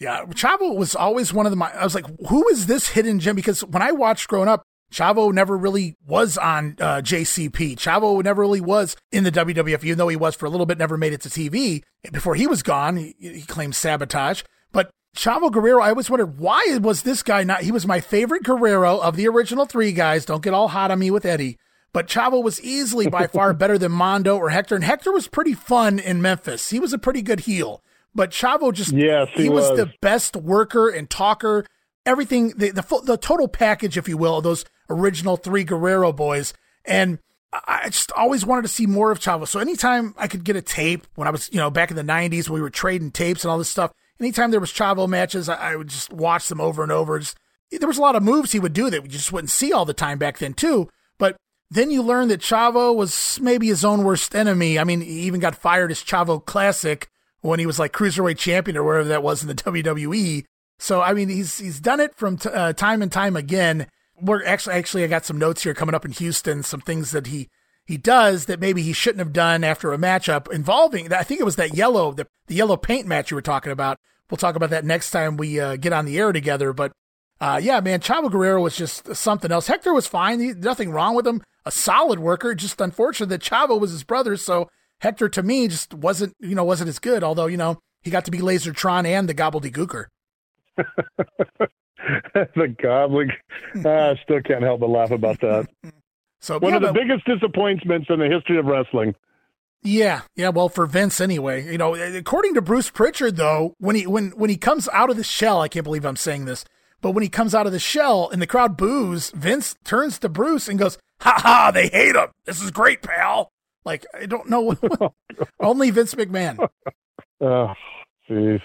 Yeah, Chavo was always one of the. I was like, who is this hidden gem? Because when I watched growing up, Chavo never really was on uh, JCP. Chavo never really was in the WWF, even though he was for a little bit, never made it to TV. Before he was gone, he, he claimed sabotage. But Chavo Guerrero, I always wondered why was this guy not? He was my favorite Guerrero of the original three guys. Don't get all hot on me with Eddie. but Chavo was easily by far better than Mando or Hector. And Hector was pretty fun in Memphis. He was a pretty good heel. But Chavo just yes, he, he was. was. the best worker and talker. Everything the the, the total package, if you will, of those original three Guerrero boys. And I just always wanted to see more of Chavo. So anytime I could get a tape when I was, you know, back in the '90s when we were trading tapes and all this stuff, anytime there was Chavo matches, I, I would just watch them over and over. Just, there was a lot of moves he would do that we just wouldn't see all the time back then too. But then you learn that Chavo was maybe his own worst enemy. I mean, he even got fired as Chavo Classic when he was like cruiserweight champion or wherever that was in the WWE. So I mean, he's he's done it from t- uh, time and time again. We're actually actually I got some notes here coming up in Houston, some things that he he does that maybe he shouldn't have done after a matchup involving. I think it was that yellow the the yellow paint match you were talking about. We'll talk about that next time we uh, get on the air together. But uh, yeah, man, Chavo Guerrero was just something else. Hector was fine. He, nothing wrong with him. A solid worker. Just unfortunate that Chavo was his brother, so Hector to me just wasn't you know wasn't as good. Although you know he got to be Lasertron and the Gobbledygooker. the goblin. I ah, still can't help but laugh about that. So one yeah, of the but- biggest disappointments in the history of wrestling. Yeah, yeah. Well, for Vince anyway. You know, according to Bruce Pritchard, though, when he when when he comes out of the shell, I can't believe I'm saying this, but when he comes out of the shell and the crowd boos, Vince turns to Bruce and goes, "Ha ha! They hate him. This is great, pal." Like I don't know, only Vince McMahon. Oh, jeez.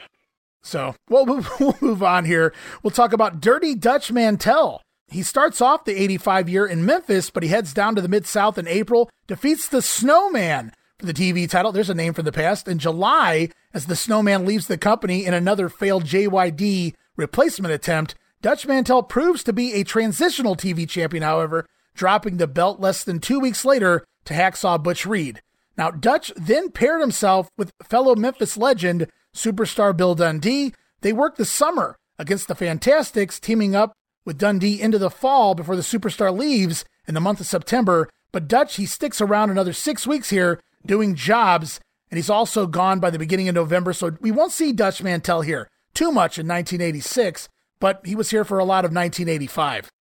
So we'll, we'll move on here. We'll talk about Dirty Dutch Mantel. He starts off the 85 year in Memphis, but he heads down to the Mid South in April, defeats the Snowman for the TV title. There's a name from the past. In July, as the Snowman leaves the company in another failed JYD replacement attempt, Dutch Mantel proves to be a transitional TV champion, however, dropping the belt less than two weeks later to Hacksaw Butch Reed. Now, Dutch then paired himself with fellow Memphis legend, superstar Bill Dundee. They worked the summer against the Fantastics, teaming up with Dundee into the fall before the superstar leaves in the month of September. But Dutch, he sticks around another six weeks here doing jobs, and he's also gone by the beginning of November. So we won't see Dutch Mantel here too much in 1986, but he was here for a lot of 1985.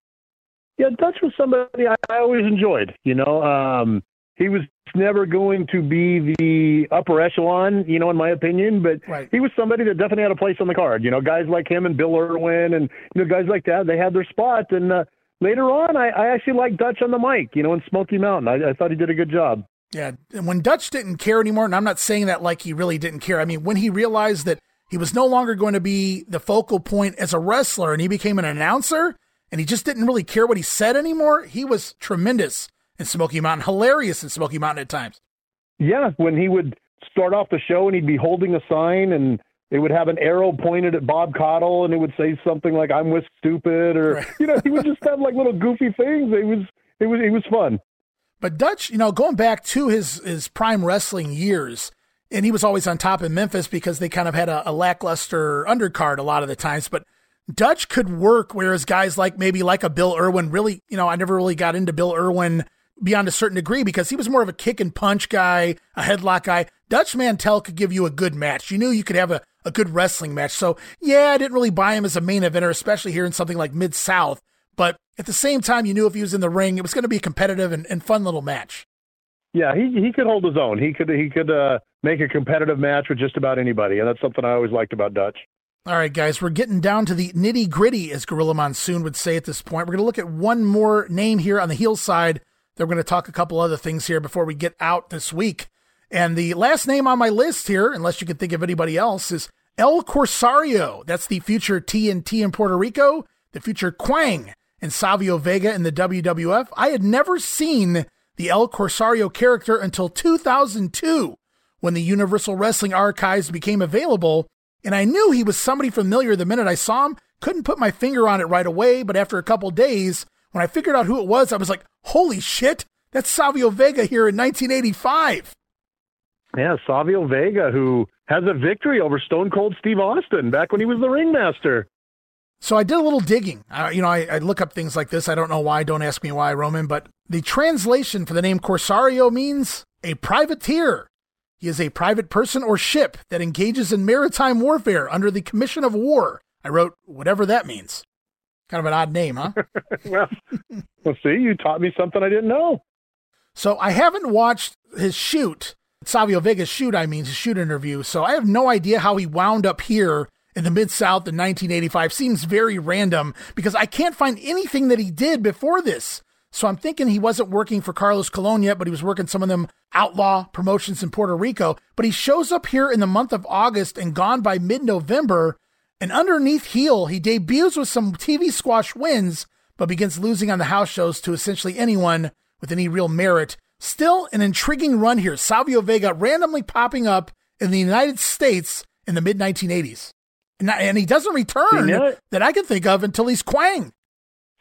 Yeah, Dutch was somebody I, I always enjoyed. You know, um, he was never going to be the upper echelon, you know, in my opinion, but Right. he was somebody that definitely had a place on the card. You know, guys like him and Bill Irwin and you know guys like that, they had their spot. And uh, later on, I, I actually liked Dutch on the mic. You know, in Smoky Mountain, I, I thought he did a good job. Yeah, and when Dutch didn't care anymore, and I'm not saying that like he really didn't care. I mean, when he realized that he was no longer going to be the focal point as a wrestler and he became an announcer and he just didn't really care what he said anymore, he was tremendous in Smoky Mountain, hilarious in Smoky Mountain at times. Yeah, when he would start off the show and he'd be holding a sign and it would have an arrow pointed at Bob Caudle and it would say something like "I'm with stupid" or Right. you know he would just have like little goofy things. It was it was it was fun. But Dutch, you know, going back to his his prime wrestling years, and he was always on top in Memphis because they kind of had a, a lackluster undercard a lot of the times. But Dutch could work, whereas guys like maybe like a Bill Irwin really, you know, I never really got into Bill Irwin beyond a certain degree because he was more of a kick and punch guy, a headlock guy. Dutch Mantel could give you a good match. You knew you could have a, a good wrestling match. So yeah, I didn't really buy him as a main eventer, especially here in something like Mid South. But at the same time, you knew if he was in the ring, it was going to be a competitive and, and fun little match. Yeah, he he could hold his own. He could he could uh, make a competitive match with just about anybody, and that's something I always liked about Dutch. All right, guys, we're getting down to the nitty gritty, as Gorilla Monsoon would say at this point. We're going to look at one more name here on the heel side. Then we're going to talk a couple other things here before we get out this week. And the last name on my list here, unless you can think of anybody else, is El Corsario. That's the future TNT in Puerto Rico, the future Kwang and Savio Vega in the WWF. I had never seen the El Corsario character until 2002 when the Universal Wrestling Archives became available, and I knew he was somebody familiar the minute I saw him. Couldn't put my finger on it right away, but after a couple days, when I figured out who it was, I was like, holy shit, that's Savio Vega here in 1985. Yeah, Savio Vega, who has a victory over Stone Cold Steve Austin back when he was the ringmaster. So I did a little digging. Uh, you know, I, I look up things like this. I don't know why. Don't ask me why, Roman. But the translation for the name Corsario means a privateer. He is a private person or ship that engages in maritime warfare under the commission of war. I wrote whatever that means. Kind of an odd name, huh? well, well, see, you taught me something I didn't know. So I haven't watched his shoot, Savio Vega's shoot, I mean, his shoot interview. So I have no idea how he wound up here in the Mid South in 1985. Seems very random because I can't find anything that he did before this. So I'm thinking he wasn't working for Carlos Colon yet, but he was working some of them outlaw promotions in Puerto Rico. But he shows up here in the month of August and gone by mid November. And underneath heel, he debuts with some TV squash wins, but begins losing on the house shows to essentially anyone with any real merit. Still an intriguing run here. Savio Vega randomly popping up in the United States in the mid 1980s. And, he doesn't return that I can think of until he's Kwang.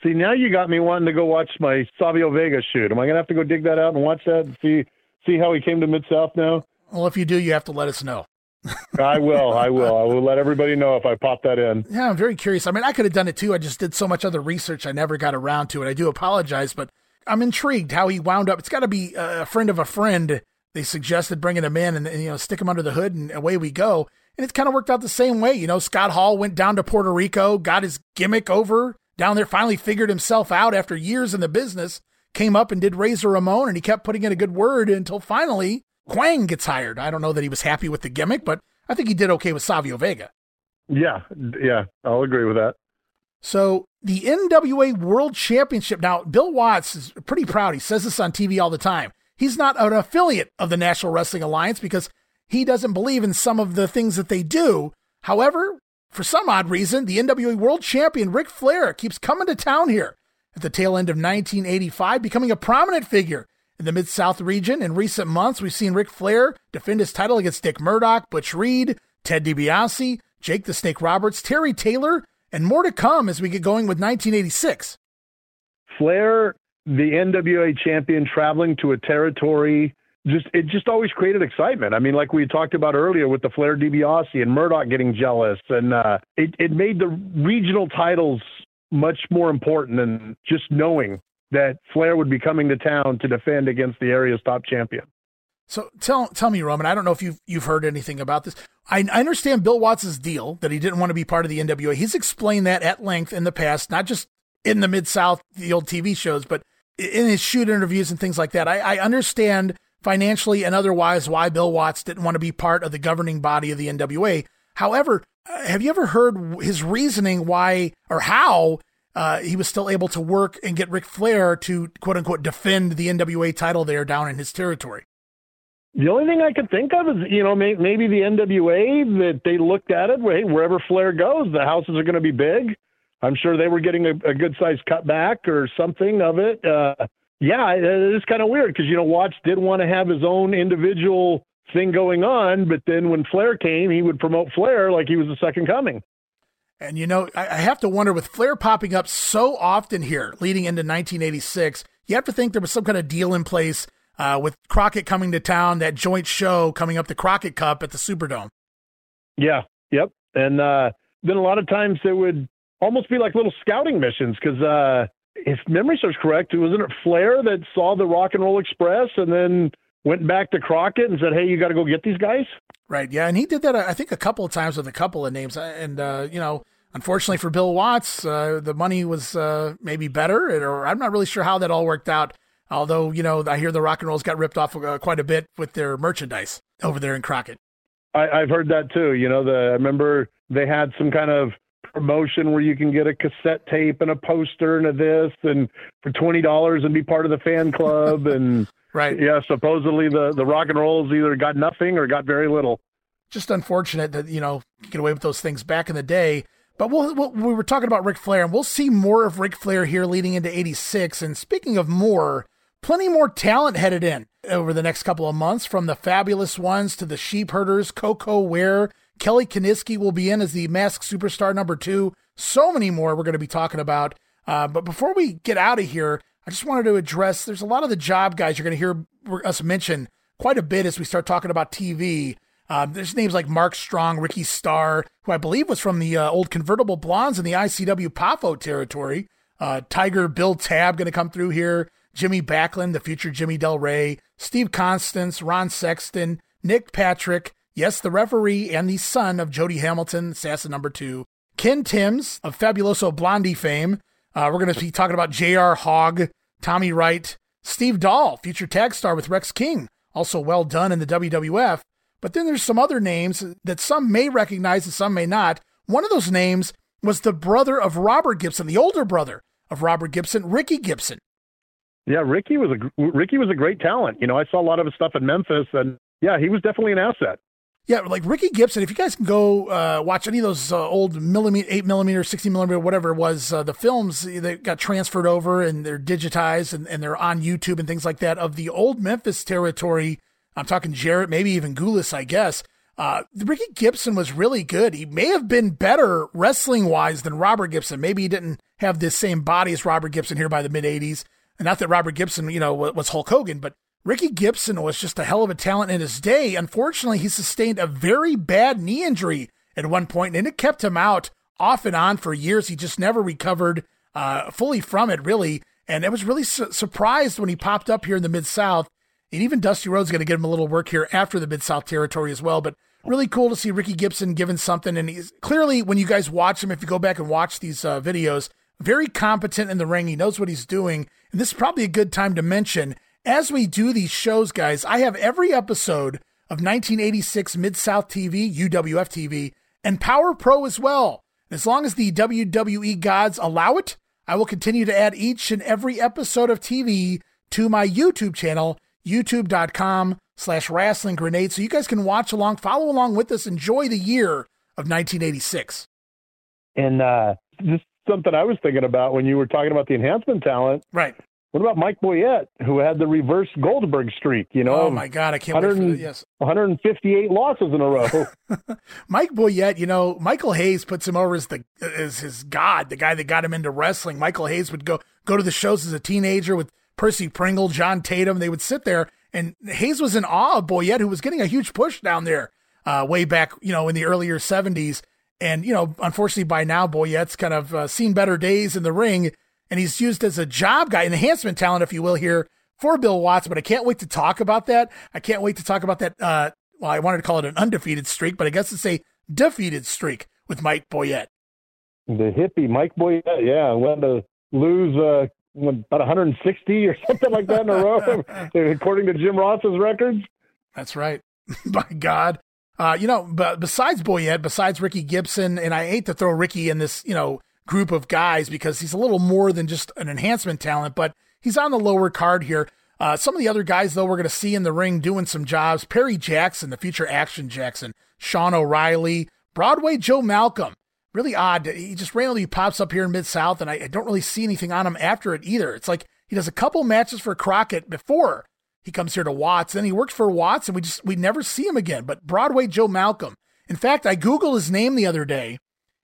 See, now you got me wanting to go watch my Savio Vega shoot. Am I going to have to go dig that out and watch that and see see how he came to Mid South now? Well, if you do, you have to let us know. I will. I will. I will let everybody know if I pop that in. Yeah, I'm very curious. I mean, I could have done it too. I just did so much other research. I never got around to it. I do apologize, but I'm intrigued how he wound up. It's got to be a friend of a friend. They suggested bringing him in and, and you know stick him under the hood and away we go. And it's kind of worked out the same way. You know, Scott Hall went down to Puerto Rico, got his gimmick over down there, finally figured himself out after years in the business, came up and did Razor Ramon, and he kept putting in a good word until finally Kwang gets hired. I don't know that he was happy with the gimmick, but I think he did okay with Savio Vega. Yeah, yeah, I'll agree with that. So the NWA World Championship. Now, Bill Watts is pretty proud. He says this on TV all the time. He's not an affiliate of the National Wrestling Alliance because he doesn't believe in some of the things that they do. However, for some odd reason, the NWA World Champion Ric Flair keeps coming to town here at the tail end of 1985, becoming a prominent figure in the Mid South region. In recent months, we've seen Ric Flair defend his title against Dick Murdoch, Butch Reed, Ted DiBiase, Jake the Snake Roberts, Terry Taylor, and more to come as we get going with 1986. Flair, the NWA champion, traveling to a territory just it just always created excitement. I mean, like we talked about earlier with the Flair DiBiase and Murdoch getting jealous, and uh, it it made the regional titles much more important than just knowing that Flair would be coming to town to defend against the area's top champion. So tell tell me, Roman. I don't know if you've you've heard anything about this. I, I understand Bill Watts's deal that he didn't want to be part of the NWA. He's explained that at length in the past, not just in the Mid South, the old TV shows, but in his shoot interviews and things like that. I, I understand financially and otherwise why Bill Watts didn't want to be part of the governing body of the NWA. However, uh, have you ever heard his reasoning why or how uh, he was still able to work and get Ric Flair to quote unquote defend the NWA title there down in his territory? The only thing I could think of is, you know, maybe the NWA that they looked at it. Hey, wherever Flair goes, the houses are going to be big. I'm sure they were getting a, a good sized cutback or something of it. Uh, yeah, it is kind of weird because you know Watts did want to have his own individual thing going on, but then when Flair came, he would promote Flair like he was the second coming. And you know, I have to wonder with Flair popping up so often here, leading into 1986, you have to think there was some kind of deal in place uh, with Crockett coming to town, that joint show coming up, the Crockett Cup at the Superdome. Yeah, yep. And uh, then a lot of times it would almost be like little scouting missions because uh, if memory serves correct, wasn't it Flair that saw the Rock and Roll Express and then went back to Crockett and said, "Hey, you got to go get these guys." Right. Yeah, and he did that. I think a couple of times with a couple of names, and uh, you know. Unfortunately for Bill Watts, uh, the money was uh, maybe better, or I'm not really sure how that all worked out. Although, you know, I hear the rock and rolls got ripped off uh, quite a bit with their merchandise over there in Crockett. I, have heard that too. You know, the I remember they had some kind of promotion where you can get a cassette tape and a poster and a this and for twenty dollars and be part of the fan club and right. Yeah supposedly the the rock and rolls either got nothing or got very little. Just unfortunate that you know get away with those things back in the day. But we'll, we'll, we were talking about Ric Flair and we'll see more of Ric Flair here leading into 86 and speaking of more plenty more talent headed in over the next couple of months from the fabulous ones to the sheep herders. Koko Ware Kelly Kiniski will be in as the masked superstar number two. So many more we're going to be talking about. Uh, but before we get out of here, I just wanted to address there's a lot of the job guys you're going to hear us mention quite a bit as we start talking about TV. Um, there's names like Mark Strong, Ricky Starr, who I believe was from the uh, old convertible blondes in the ICW PAFO territory. Uh, Tiger Bill Tabb going to come through here. Jimmy Backlund, the future Jimmy Del Rey. Steve Constance, Ron Sexton, Nick Patrick, Yes, the referee and the son of Jody Hamilton, assassin number two. Ken Timbs of Fabuloso Blondie fame. Uh, we're going to be talking about J.R. Hogg, Tommy Wright, Steve Doll, future tag star with Rex King, also well done in the WWF. But then there's some other names that some may recognize and some may not. One of those names was the brother of Robert Gibson, the older brother of Robert Gibson, Ricky Gibson. Yeah, Ricky was a Ricky was a great talent. You know, I saw a lot of his stuff in Memphis, and yeah, he was definitely an asset. Yeah, like Ricky Gibson. If you guys can go uh, watch any of those uh, old millimeter, eight millimeter, sixty millimeter, whatever it was, uh, the films that got transferred over and they're digitized and, and they're on YouTube and things like that of the old Memphis territory. I'm talking Jarrett, maybe even Gulas, I guess. Uh, Ricky Gibson was really good. He may have been better wrestling wise than Robert Gibson. Maybe he didn't have this same body as Robert Gibson here by the mid 80s. And not that Robert Gibson, you know, was Hulk Hogan, but Ricky Gibson was just a hell of a talent in his day. Unfortunately, he sustained a very bad knee injury at one point, and it kept him out off and on for years. He just never recovered uh, fully from it, really. And I was really su- surprised when he popped up here in the Mid South. And even Dusty Rhodes going to give him a little work here after the Mid South territory as well. But really cool to see Ricky Gibson given something. And he's clearly, when you guys watch him, if you go back and watch these uh, videos, very competent in the ring. He knows what he's doing. And this is probably a good time to mention as we do these shows, guys, I have every episode of 1986 Mid South TV, UWF TV, and Power Pro as well. As long as the WWE gods allow it, I will continue to add each and every episode of TV to my YouTube channel, youtube.com slash rasslin grenade. So you guys can watch along, follow along with us, enjoy the year of 1986. And uh, just something I was thinking about when you were talking about the enhancement talent. Right. What about Mike Boyette, who had the reverse Goldberg streak? You know, oh my God, I can't wait for that. Yes, 158 losses in a row. Mike Boyette, you know, Michael Hayes puts him over as the as his god, the guy that got him into wrestling. Michael Hayes would go go to the shows as a teenager with Percy Pringle, John Tatum. They would sit there, and Hayes was in awe of Boyette, who was getting a huge push down there uh, way back, you know, in the earlier 70s. And you know, unfortunately, by now Boyette's kind of uh, seen better days in the ring and he's used as a job guy, an enhancement talent, if you will, here for Bill Watts. But I can't wait to talk about that. I can't wait to talk about that. Uh, well, I wanted to call it an undefeated streak, but I guess it's a defeated streak with Mike Boyette. The hippie Mike Boyette, yeah, went to lose uh, about 160 or something like that in a row, according to Jim Ross's records. That's right. By God. Uh, you know, but besides Boyette, besides Ricky Gibson, and I hate to throw Ricky in this, you know, group of guys because he's a little more than just an enhancement talent, but he's on the lower card here. Uh, some of the other guys, though, we're going to see in the ring doing some jobs. Perry Jackson, the future Action Jackson, Sean O'Reilly, Broadway Joe Malcolm. Really odd. He just randomly pops up here in Mid South, and I, I don't really see anything on him after it either. It's like he does a couple matches for Crockett before he comes here to Watts. Then he works for Watts, and we just we never see him again. But Broadway Joe Malcolm. In fact, I googled his name the other day,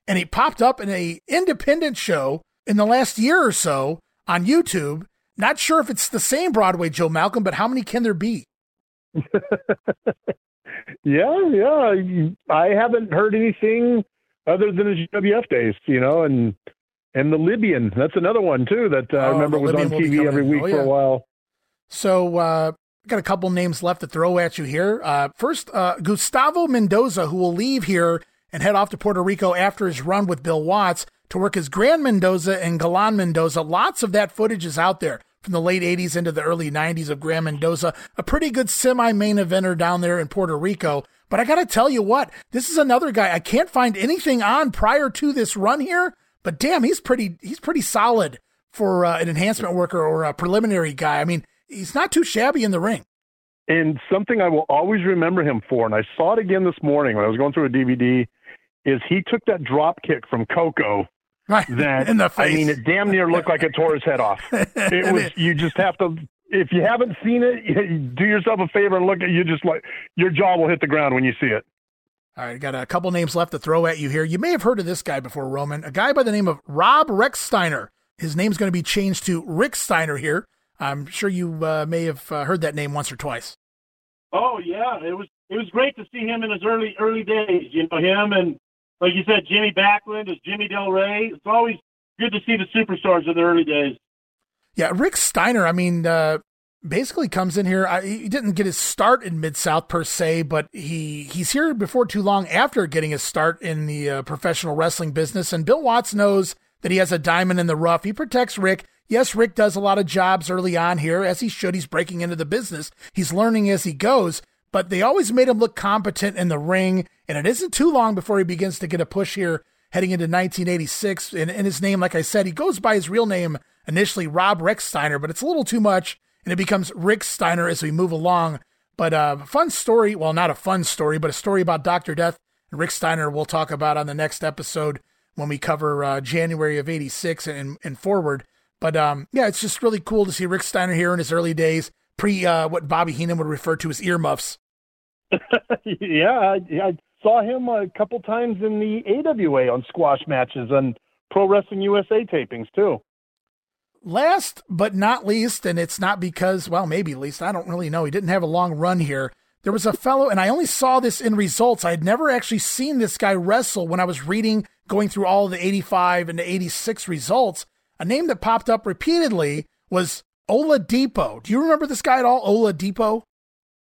and he popped up in a independent show in the last year or so on YouTube. Not sure if it's the same Broadway Joe Malcolm, but how many can there be? yeah, yeah. I haven't heard anything other than his WF days, you know, and and the Libyan. That's another one too that uh, oh, I remember was Libyan on TV every week oh, yeah. for a while. So uh, got a couple names left to throw at you here. Uh, first, uh, Gustavo Mendoza, who will leave here and head off to Puerto Rico after his run with Bill Watts to work as Gran Mendoza and Galan Mendoza. Lots of that footage is out there from the late 80s into the early 90s of Gran Mendoza, a pretty good semi main eventer down there in Puerto Rico. But I got to tell you what, this is another guy I can't find anything on prior to this run here, but damn, he's pretty he's pretty solid for uh, an enhancement worker or a preliminary guy. I mean, he's not too shabby in the ring. And something I will always remember him for, and I saw it again this morning when I was going through a DVD is he took that drop kick from Coco Right. That in the face. I mean, it damn near looked like it tore his head off. It was. You just have to. If you haven't seen it, do yourself a favor and look at you. Just like your jaw will hit the ground when you see it. All right, got a couple names left to throw at you here. You may have heard of this guy before, Roman. A guy by the name of Rob Rechsteiner. His name's going to be changed to Rick Steiner here. I'm sure you uh, may have uh, heard that name once or twice. Oh yeah, it was it was great to see him in his early early days. You know him and like you said, Jimmy Backlund is Jimmy Del Rey. It's always good to see the superstars in the early days. Yeah, Rick Steiner. I mean, uh, basically comes in here. I, he didn't get his start in Mid South per se, but he he's here before too long after getting his start in the uh, professional wrestling business. And Bill Watts knows that he has a diamond in the rough. He protects Rick. Yes, Rick does a lot of jobs early on here, as he should. He's breaking into the business. He's learning as he goes, but they always made him look competent in the ring. And it isn't too long before he begins to get a push here heading into 1986. And, and his name, like I said, he goes by his real name initially, Rob Rechsteiner, but it's a little too much. And it becomes Rick Steiner as we move along. But a uh, fun story. Well, not a fun story, but a story about Dr. Death and Rick Steiner we'll talk about on the next episode when we cover uh, January of 86 and, and forward. But um, yeah, it's just really cool to see Rick Steiner here in his early days, pre uh, what Bobby Heenan would refer to as earmuffs. yeah, I, I, saw him a couple times in the AWA on squash matches and Pro Wrestling USA tapings too. Last but not least, and it's not because, well, maybe least, I don't really know. He didn't have a long run here. There was a fellow, and I only saw this in results. I had never actually seen this guy wrestle when I was reading, going through all the 85 and the 86 results. A name that popped up repeatedly was Oladipo. Do you remember this guy at all, Oladipo?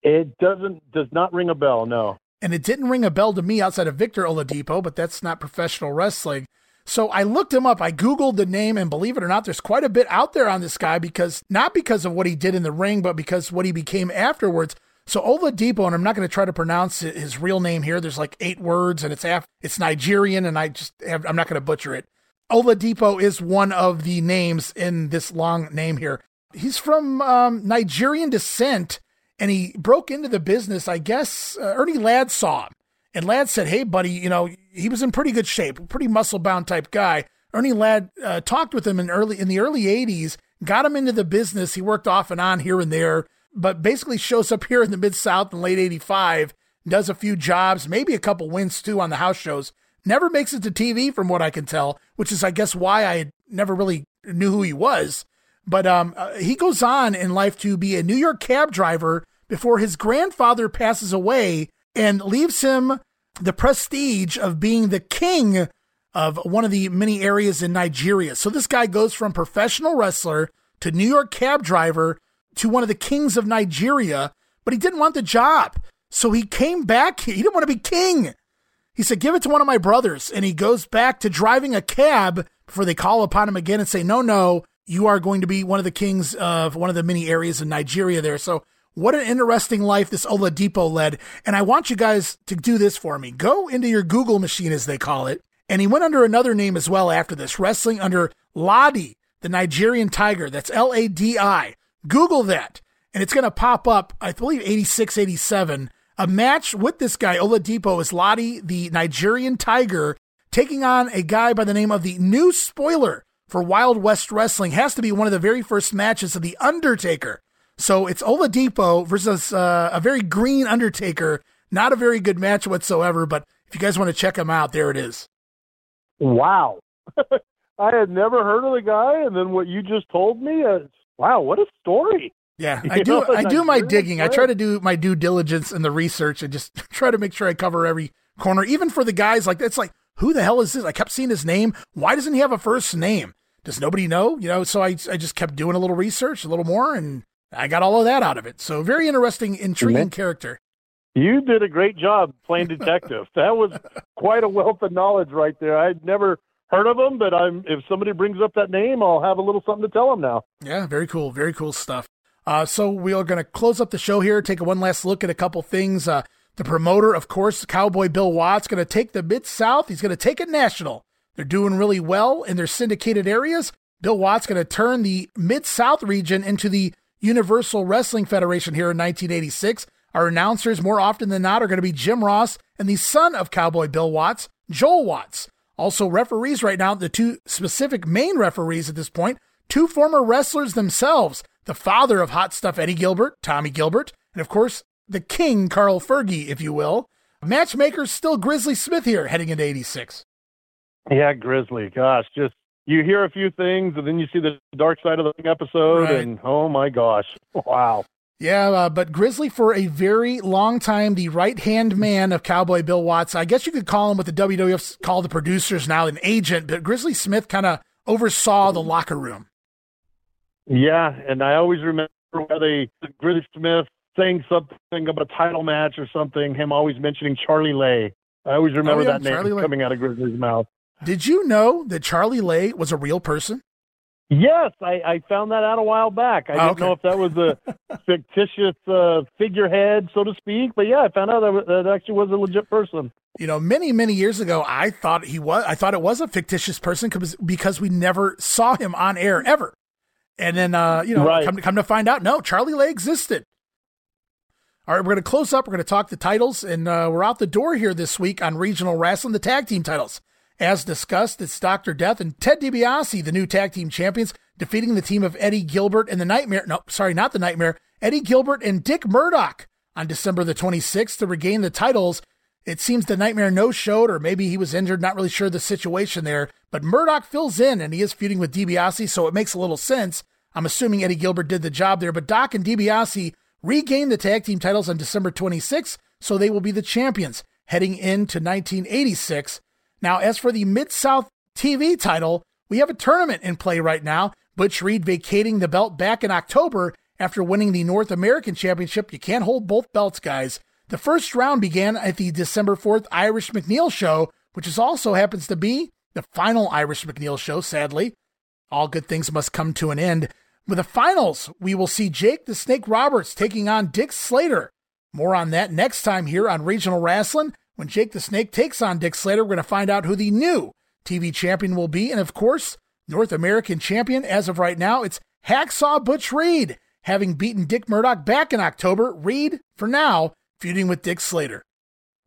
It doesn't does not ring a bell, no. And it didn't ring a bell to me outside of Victor Oladipo, but that's not professional wrestling. So I looked him up. I Googled the name, and believe it or not, there's quite a bit out there on this guy because not because of what he did in the ring, but because what he became afterwards. So Oladipo, and I'm not going to try to pronounce his real name here. There's like eight words, and it's af- it's Nigerian, and I just have, I'm not going to butcher it. Oladipo is one of the names in this long name here. He's from um, Nigerian descent, and he broke into the business. I guess uh, Ernie Ladd saw him, and Ladd said, "Hey, buddy, you know he was in pretty good shape, pretty muscle bound type guy." Ernie Ladd uh, talked with him in early in the early '80s, got him into the business. He worked off and on here and there, but basically shows up here in the mid South in late '85, does a few jobs, maybe a couple wins too on the house shows. Never makes it to TV, from what I can tell, which is, I guess, why I never really knew who he was. But um, uh, he goes on in life to be a New York cab driver before his grandfather passes away and leaves him the prestige of being the king of one of the many areas in Nigeria. So this guy goes from professional wrestler to New York cab driver to one of the kings of Nigeria, but he didn't want the job. So he came back. He didn't want to be king. He said, Give it to one of my brothers. And he goes back to driving a cab before they call upon him again and say, No, no, you are going to be one of the kings of one of the many areas in Nigeria there. So, what an interesting life this Oladipo led. And I want you guys to do this for me. Go into your Google machine, as they call it. And he went under another name as well after this, wrestling under Ladi, the Nigerian Tiger. That's L A D I. Google that. And it's going to pop up, I believe, 86, 87 a match with this guy, Oladipo, is Ladi, the Nigerian Tiger, taking on a guy by the name of the new spoiler for Wild West Wrestling. Has to be one of the very first matches of The Undertaker. So it's Oladipo versus uh, a very green Undertaker. Not a very good match whatsoever, but if you guys want to check him out, there it is. Wow. I had never heard of the guy, and then what you just told me, is wow, what a story. Yeah, I do. Know, I do my digging. I try to do my due diligence and the research, and just try to make sure I cover every corner. Even for the guys, like it's like, who the hell is this? I kept seeing his name. Why doesn't he have a first name? Does nobody know? You know. So I, I just kept doing a little research, a little more, and I got all of that out of it. So very interesting, intriguing character. You did a great job playing detective. that was quite a wealth of knowledge right there. I'd never heard of him, but I'm if somebody brings up that name, I'll have a little something to tell them now. Yeah, very cool, very cool stuff. Uh, so we are going to close up the show here, take one last look at a couple things. Uh, the promoter, of course, Cowboy Bill Watts, going to take the Mid South. He's going to take it national. They're doing really well in their syndicated areas. Bill Watts going to turn the Mid South region into the Universal Wrestling Federation here in 1986. Our announcers, more often than not, are going to be Jim Ross and the son of Cowboy Bill Watts, Joel Watts. Also, referees right now, the two specific main referees at this point, two former wrestlers themselves the father of hot stuff Eddie Gilbert, Tommy Gilbert, and of course, the king, Carl Fergie, if you will. Matchmaker's still Grizzly Smith here heading into 86. Yeah, Grizzly. Gosh, just you hear a few things and then you see the dark side of the episode, right. and oh my gosh, wow. Yeah, uh, but Grizzly for a very long time, the right hand man of Cowboy Bill Watts. I guess you could call him what the WWF call the producers now, an agent, but Grizzly Smith kind of oversaw the locker room. Yeah, and I always remember where they Grizzly Smith saying something about a title match or something. Him always mentioning Charlie Lay. I always remember oh, yeah, that Charlie name Lay. coming out of Grizzly's mouth. Did you know that Charlie Lay was a real person? Yes, I, I found that out a while back. I Oh, didn't okay. know if that was a fictitious uh, figurehead, so to speak. But yeah, I found out that that actually was a legit person. You know, many many years ago, I thought he was. I thought it was a fictitious person because because we never saw him on air ever. And then, uh, you know, Right. come, come to find out, no, Charlie Lay existed. All right, we're going to close up. We're going to talk the titles, and uh, we're out the door here this week on regional rasslin', the tag team titles. As discussed, it's Dr. Death and Ted DiBiase, the new tag team champions, defeating the team of Eddie Gilbert and the Nightmare. No, sorry, not the Nightmare. Eddie Gilbert and Dick Murdoch on December the 26th to regain the titles. It seems the Nightmare no showed, or maybe he was injured. Not really sure the situation there. But Murdoch fills in, and he is feuding with DiBiase, so it makes a little sense. I'm assuming Eddie Gilbert did the job there, but Doc and DiBiase regained the tag team titles on December 26th, so they will be the champions heading into 1986. Now, as for the Mid South TV title, we have a tournament in play right now. Butch Reed vacating the belt back in October after winning the North American Championship. You can't hold both belts, guys. The first round began at the December 4th Irish McNeil show, which is also happens to be the final Irish McNeil show, sadly. All good things must come to an end. With the finals, we will see Jake the Snake Roberts taking on Dick Slater. More on that next time here on Regional Rasslin'. When Jake the Snake takes on Dick Slater, we're going to find out who the new TV champion will be. And of course, North American champion as of right now, it's Hacksaw Butch Reed, having beaten Dick Murdoch back in October. Reed, for now, feuding with Dick Slater.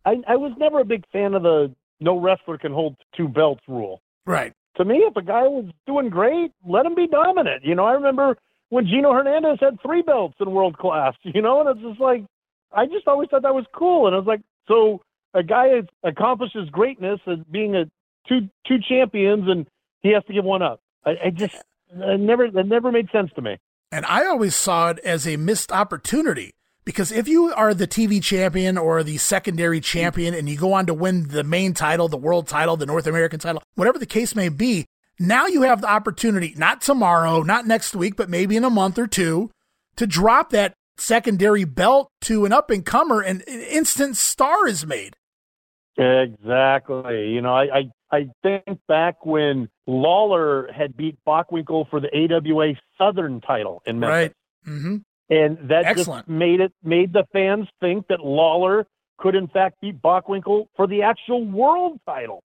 I, I was never a big fan of the no wrestler can hold two belts rule. Right. To me, if a guy was doing great, let him be dominant. You know, I remember when Gino Hernandez had three belts in world class, you know, and it's just like, I just always thought that was cool. And I was like, so a guy accomplishes greatness as being a two two champions, and he has to give one up. I, I just it never it never made sense to me. And I always saw it as a missed opportunity because if you are the TV champion or the secondary champion and you go on to win the main title, the world title, the North American title, whatever the case may be, now you have the opportunity, not tomorrow, not next week, but maybe in a month or two, to drop that secondary belt to an up and comer and an instant star is made. Exactly. You know, I, I I think back when Lawler had beat Bockwinkel for the AWA Southern title in Memphis. Right. Mm-hmm. And that Excellent. just made it made the fans think that Lawler could in fact beat Bockwinkel for the actual world title.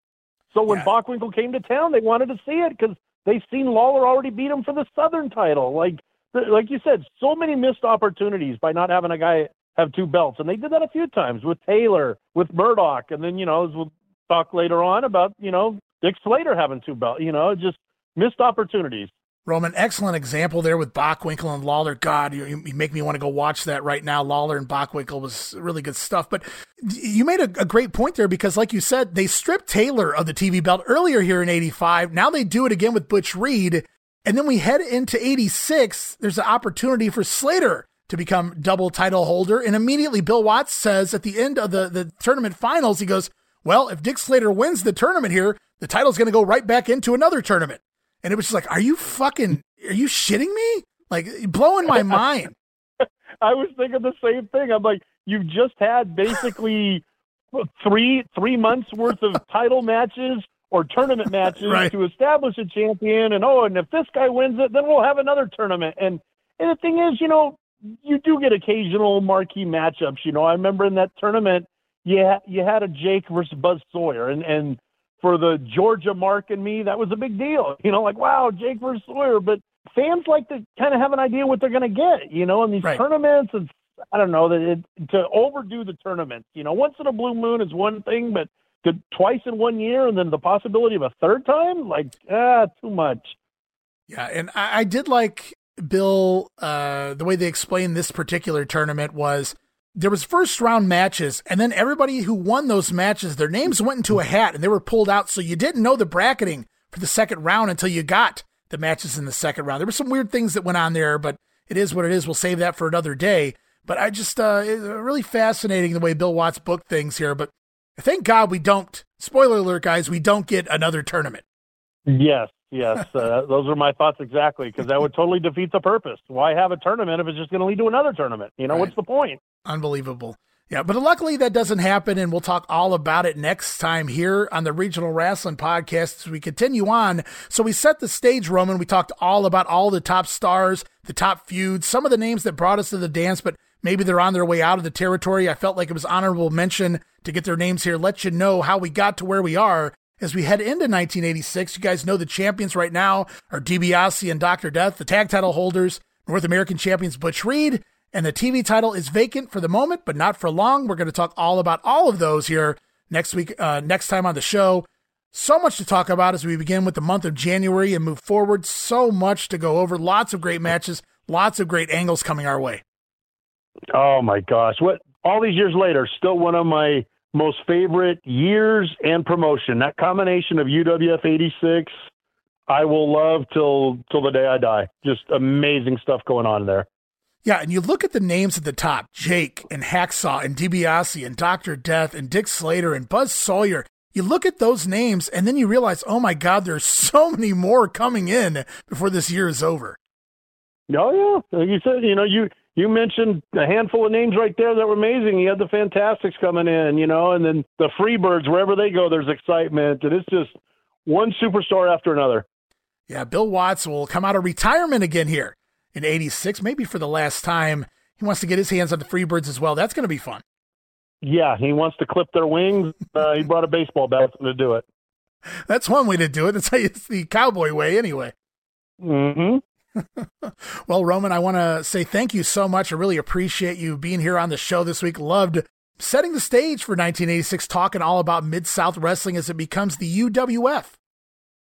So when Yeah. Bockwinkel came to town, they wanted to see it because they've seen Lawler already beat him for the Southern title. Like like you said, so many missed opportunities by not having a guy have two belts, and they did that a few times with Taylor, with Murdoch, and then you know as we'll talk later on about you know Dick Slater having two belts. You know, just missed opportunities. Roman, excellent example there with Bockwinkel and Lawler. God, you, you make me want to go watch that right now. Lawler and Bockwinkel was really good stuff. But you made a, a great point there because, like you said, they stripped Taylor of the TV belt earlier here in 85. Now they do it again with Butch Reed. And then we head into 86. There's an opportunity for Slater to become double title holder. And immediately Bill Watts says at the end of the, the tournament finals, he goes, Well, if Dick Slater wins the tournament here, the title's going to go right back into another tournament. And it was just like, are you fucking, are you shitting me? Like blowing my mind. I was thinking the same thing. I'm like, you've just had basically three three months worth of title matches or tournament matches Right. to establish a champion, and oh, and if this guy wins it, then we'll have another tournament. And and the thing is, you know, you do get occasional marquee matchups. You know, I remember in that tournament, you ha- you had a Jake versus Buzz Sawyer, and and for the Georgia Mark and me, that was a big deal. You know, like wow, Jake versus Sawyer, but fans like to kind of have an idea what they're going to get, you know, in these Right. tournaments. And I don't know that it, to overdo the tournaments, you know, once in a blue moon is one thing, but to twice in one year and then the possibility of a third time, like ah, too much. Yeah, and I, I did like Bill. Uh, the way they explained this particular tournament was there was first round matches, and then everybody who won those matches, their names went into a hat and they were pulled out, so you didn't know the bracketing for the second round until you got the matches in the second round. There were some weird things that went on there, but it is what it is. We'll save that for another day. But I just uh, really fascinating the way Bill Watts booked things here. But thank God we don't. Spoiler alert, guys, we don't get another tournament. Yes, yes, uh, those are my thoughts exactly because that would totally defeat the purpose. Why have a tournament if it's just going to lead to another tournament? You know, Right. what's the point? Unbelievable. Yeah, but luckily that doesn't happen, and we'll talk all about it next time here on the Regional Rasslin' Podcast as we continue on. So we set the stage, Roman. We talked all about all the top stars, the top feuds, some of the names that brought us to the dance, but maybe they're on their way out of the territory. I felt like it was honorable mention to get their names here, let you know how we got to where we are as we head into 1986. You guys know the champions right now are DiBiase and Dr. Death, the tag title holders, North American champions Butch Reed, and the TV title is vacant for the moment, but not for long. We're going to talk all about all of those here next week, uh, next time on the show. So much to talk about as we begin with the month of January and move forward. So much to go over. Lots of great matches, lots of great angles coming our way. Oh my gosh! What all these years later, still one of my most favorite years and promotion. That combination of UWF '86, I will love till till the day I die. Just amazing stuff going on there. Yeah, and you look at the names at the top: Jake and Hacksaw and DiBiase and Doctor Death and Dick Slater and Buzz Sawyer. You look at those names and then you realize, oh my God, there's so many more coming in before this year is over. Oh yeah, like you said, you know, you you mentioned a handful of names right there that were amazing. You had the Fantastics coming in, you know, and then the Freebirds. Wherever they go, there's excitement, and it's just one superstar after another. Yeah, Bill Watts will come out of retirement again here in '86, maybe for the last time. He wants to get his hands on the Freebirds as well. That's going to be fun. Yeah, he wants to clip their wings. Uh, he brought a baseball bat to do it. That's one way to do it. That's how it's the cowboy way, anyway. Mm-hmm. Well, Roman, I want to say thank you so much. I really appreciate you being here on the show this week. Loved setting the stage for 1986, talking all about Mid South Wrestling as it becomes the UWF.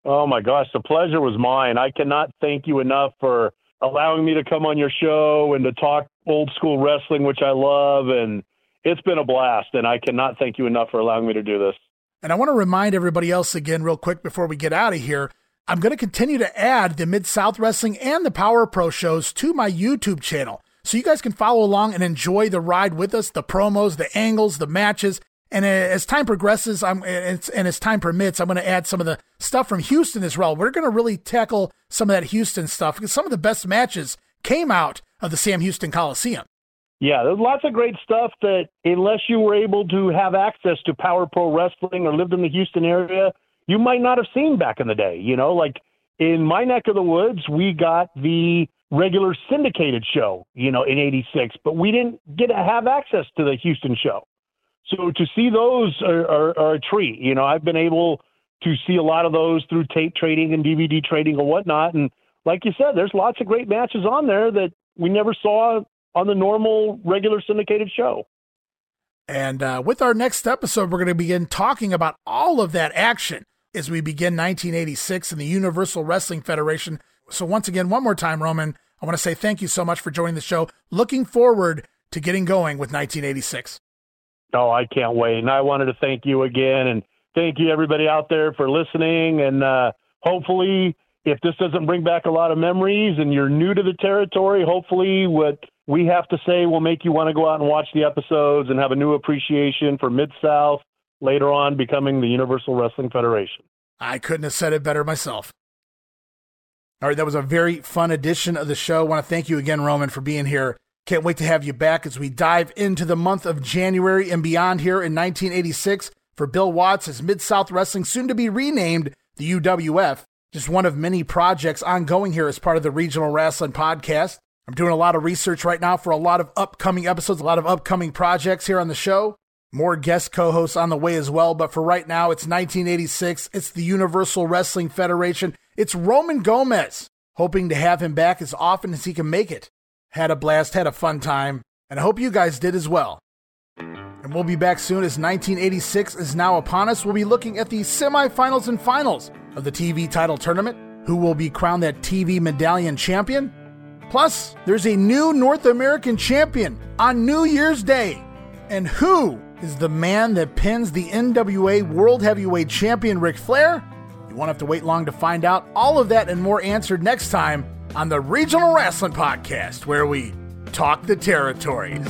Oh my gosh, the pleasure was mine. I cannot thank you enough for allowing me to come on your show and to talk old school wrestling, which I love. And it's been a blast. And I cannot thank you enough for allowing me to do this. And I want to remind everybody else again, real quick, before we get out of here I'm going to continue to add the Mid South Wrestling and the Power Pro shows to my YouTube channel. So you guys can follow along and enjoy the ride with us, the promos, the angles, the matches. And uh, as time progresses, I'm and as time permits, I'm going to add some of the stuff from Houston as well. We're going to really tackle some of that Houston stuff because some of the best matches came out of the Sam Houston Coliseum. Yeah, there's lots of great stuff that unless you were able to have access to Power Pro Wrestling or lived in the Houston area, you might not have seen back in the day. You know, like in my neck of the woods, we got the regular syndicated show, you know, in 86, but we didn't get to have access to the Houston show. So to see those are, are, are a treat. You know, I've been able to see a lot of those through tape trading and DVD trading and whatnot. And like you said, there's lots of great matches on there that we never saw on the normal regular syndicated show. And uh, with our next episode, we're going to begin talking about all of that action as we begin 1986 in the Universal Wrestling Federation. So, once again, one more time, Roman, I want to say thank you so much for joining the show. Looking forward to getting going with 1986. Oh, I can't wait. And I wanted to thank you again and thank you, everybody out there, for listening. And uh, hopefully, if this doesn't bring back a lot of memories and you're new to the territory, hopefully, what we have to say will make you want to go out and watch the episodes and have a new appreciation for Mid South later on becoming the Universal Wrestling Federation. I couldn't have said it better myself. All right, that was a very fun edition of the show. I want to thank you again, Roman, for being here. Can't wait to have you back as we dive into the month of January and beyond here in 1986 for Bill Watts as Mid South Wrestling, soon to be renamed the UWF. Just one of many projects ongoing here as part of the Regional Rasslin' Podcast. I'm doing a lot of research right now for a lot of upcoming episodes, a lot of upcoming projects here on the show. More guest co hosts on the way as well, but for right now, it's 1986. It's the Universal Wrestling Federation. It's Roman Gomez. Hoping to have him back as often as he can make it. Had a blast, had a fun time, and I hope you guys did as well. And we'll be back soon as 1986 is now upon us. We'll be looking at the semifinals and finals of the TV title tournament. Who will be crowned that TV medallion champion? Plus, there's a new North American champion on New Year's Day. And who is the man that pins the NWA World Heavyweight Champion Ric Flair? You won't have to wait long to find out. All of that and more answered next time on the Regional Rasslin' Podcast, where we talk the territories.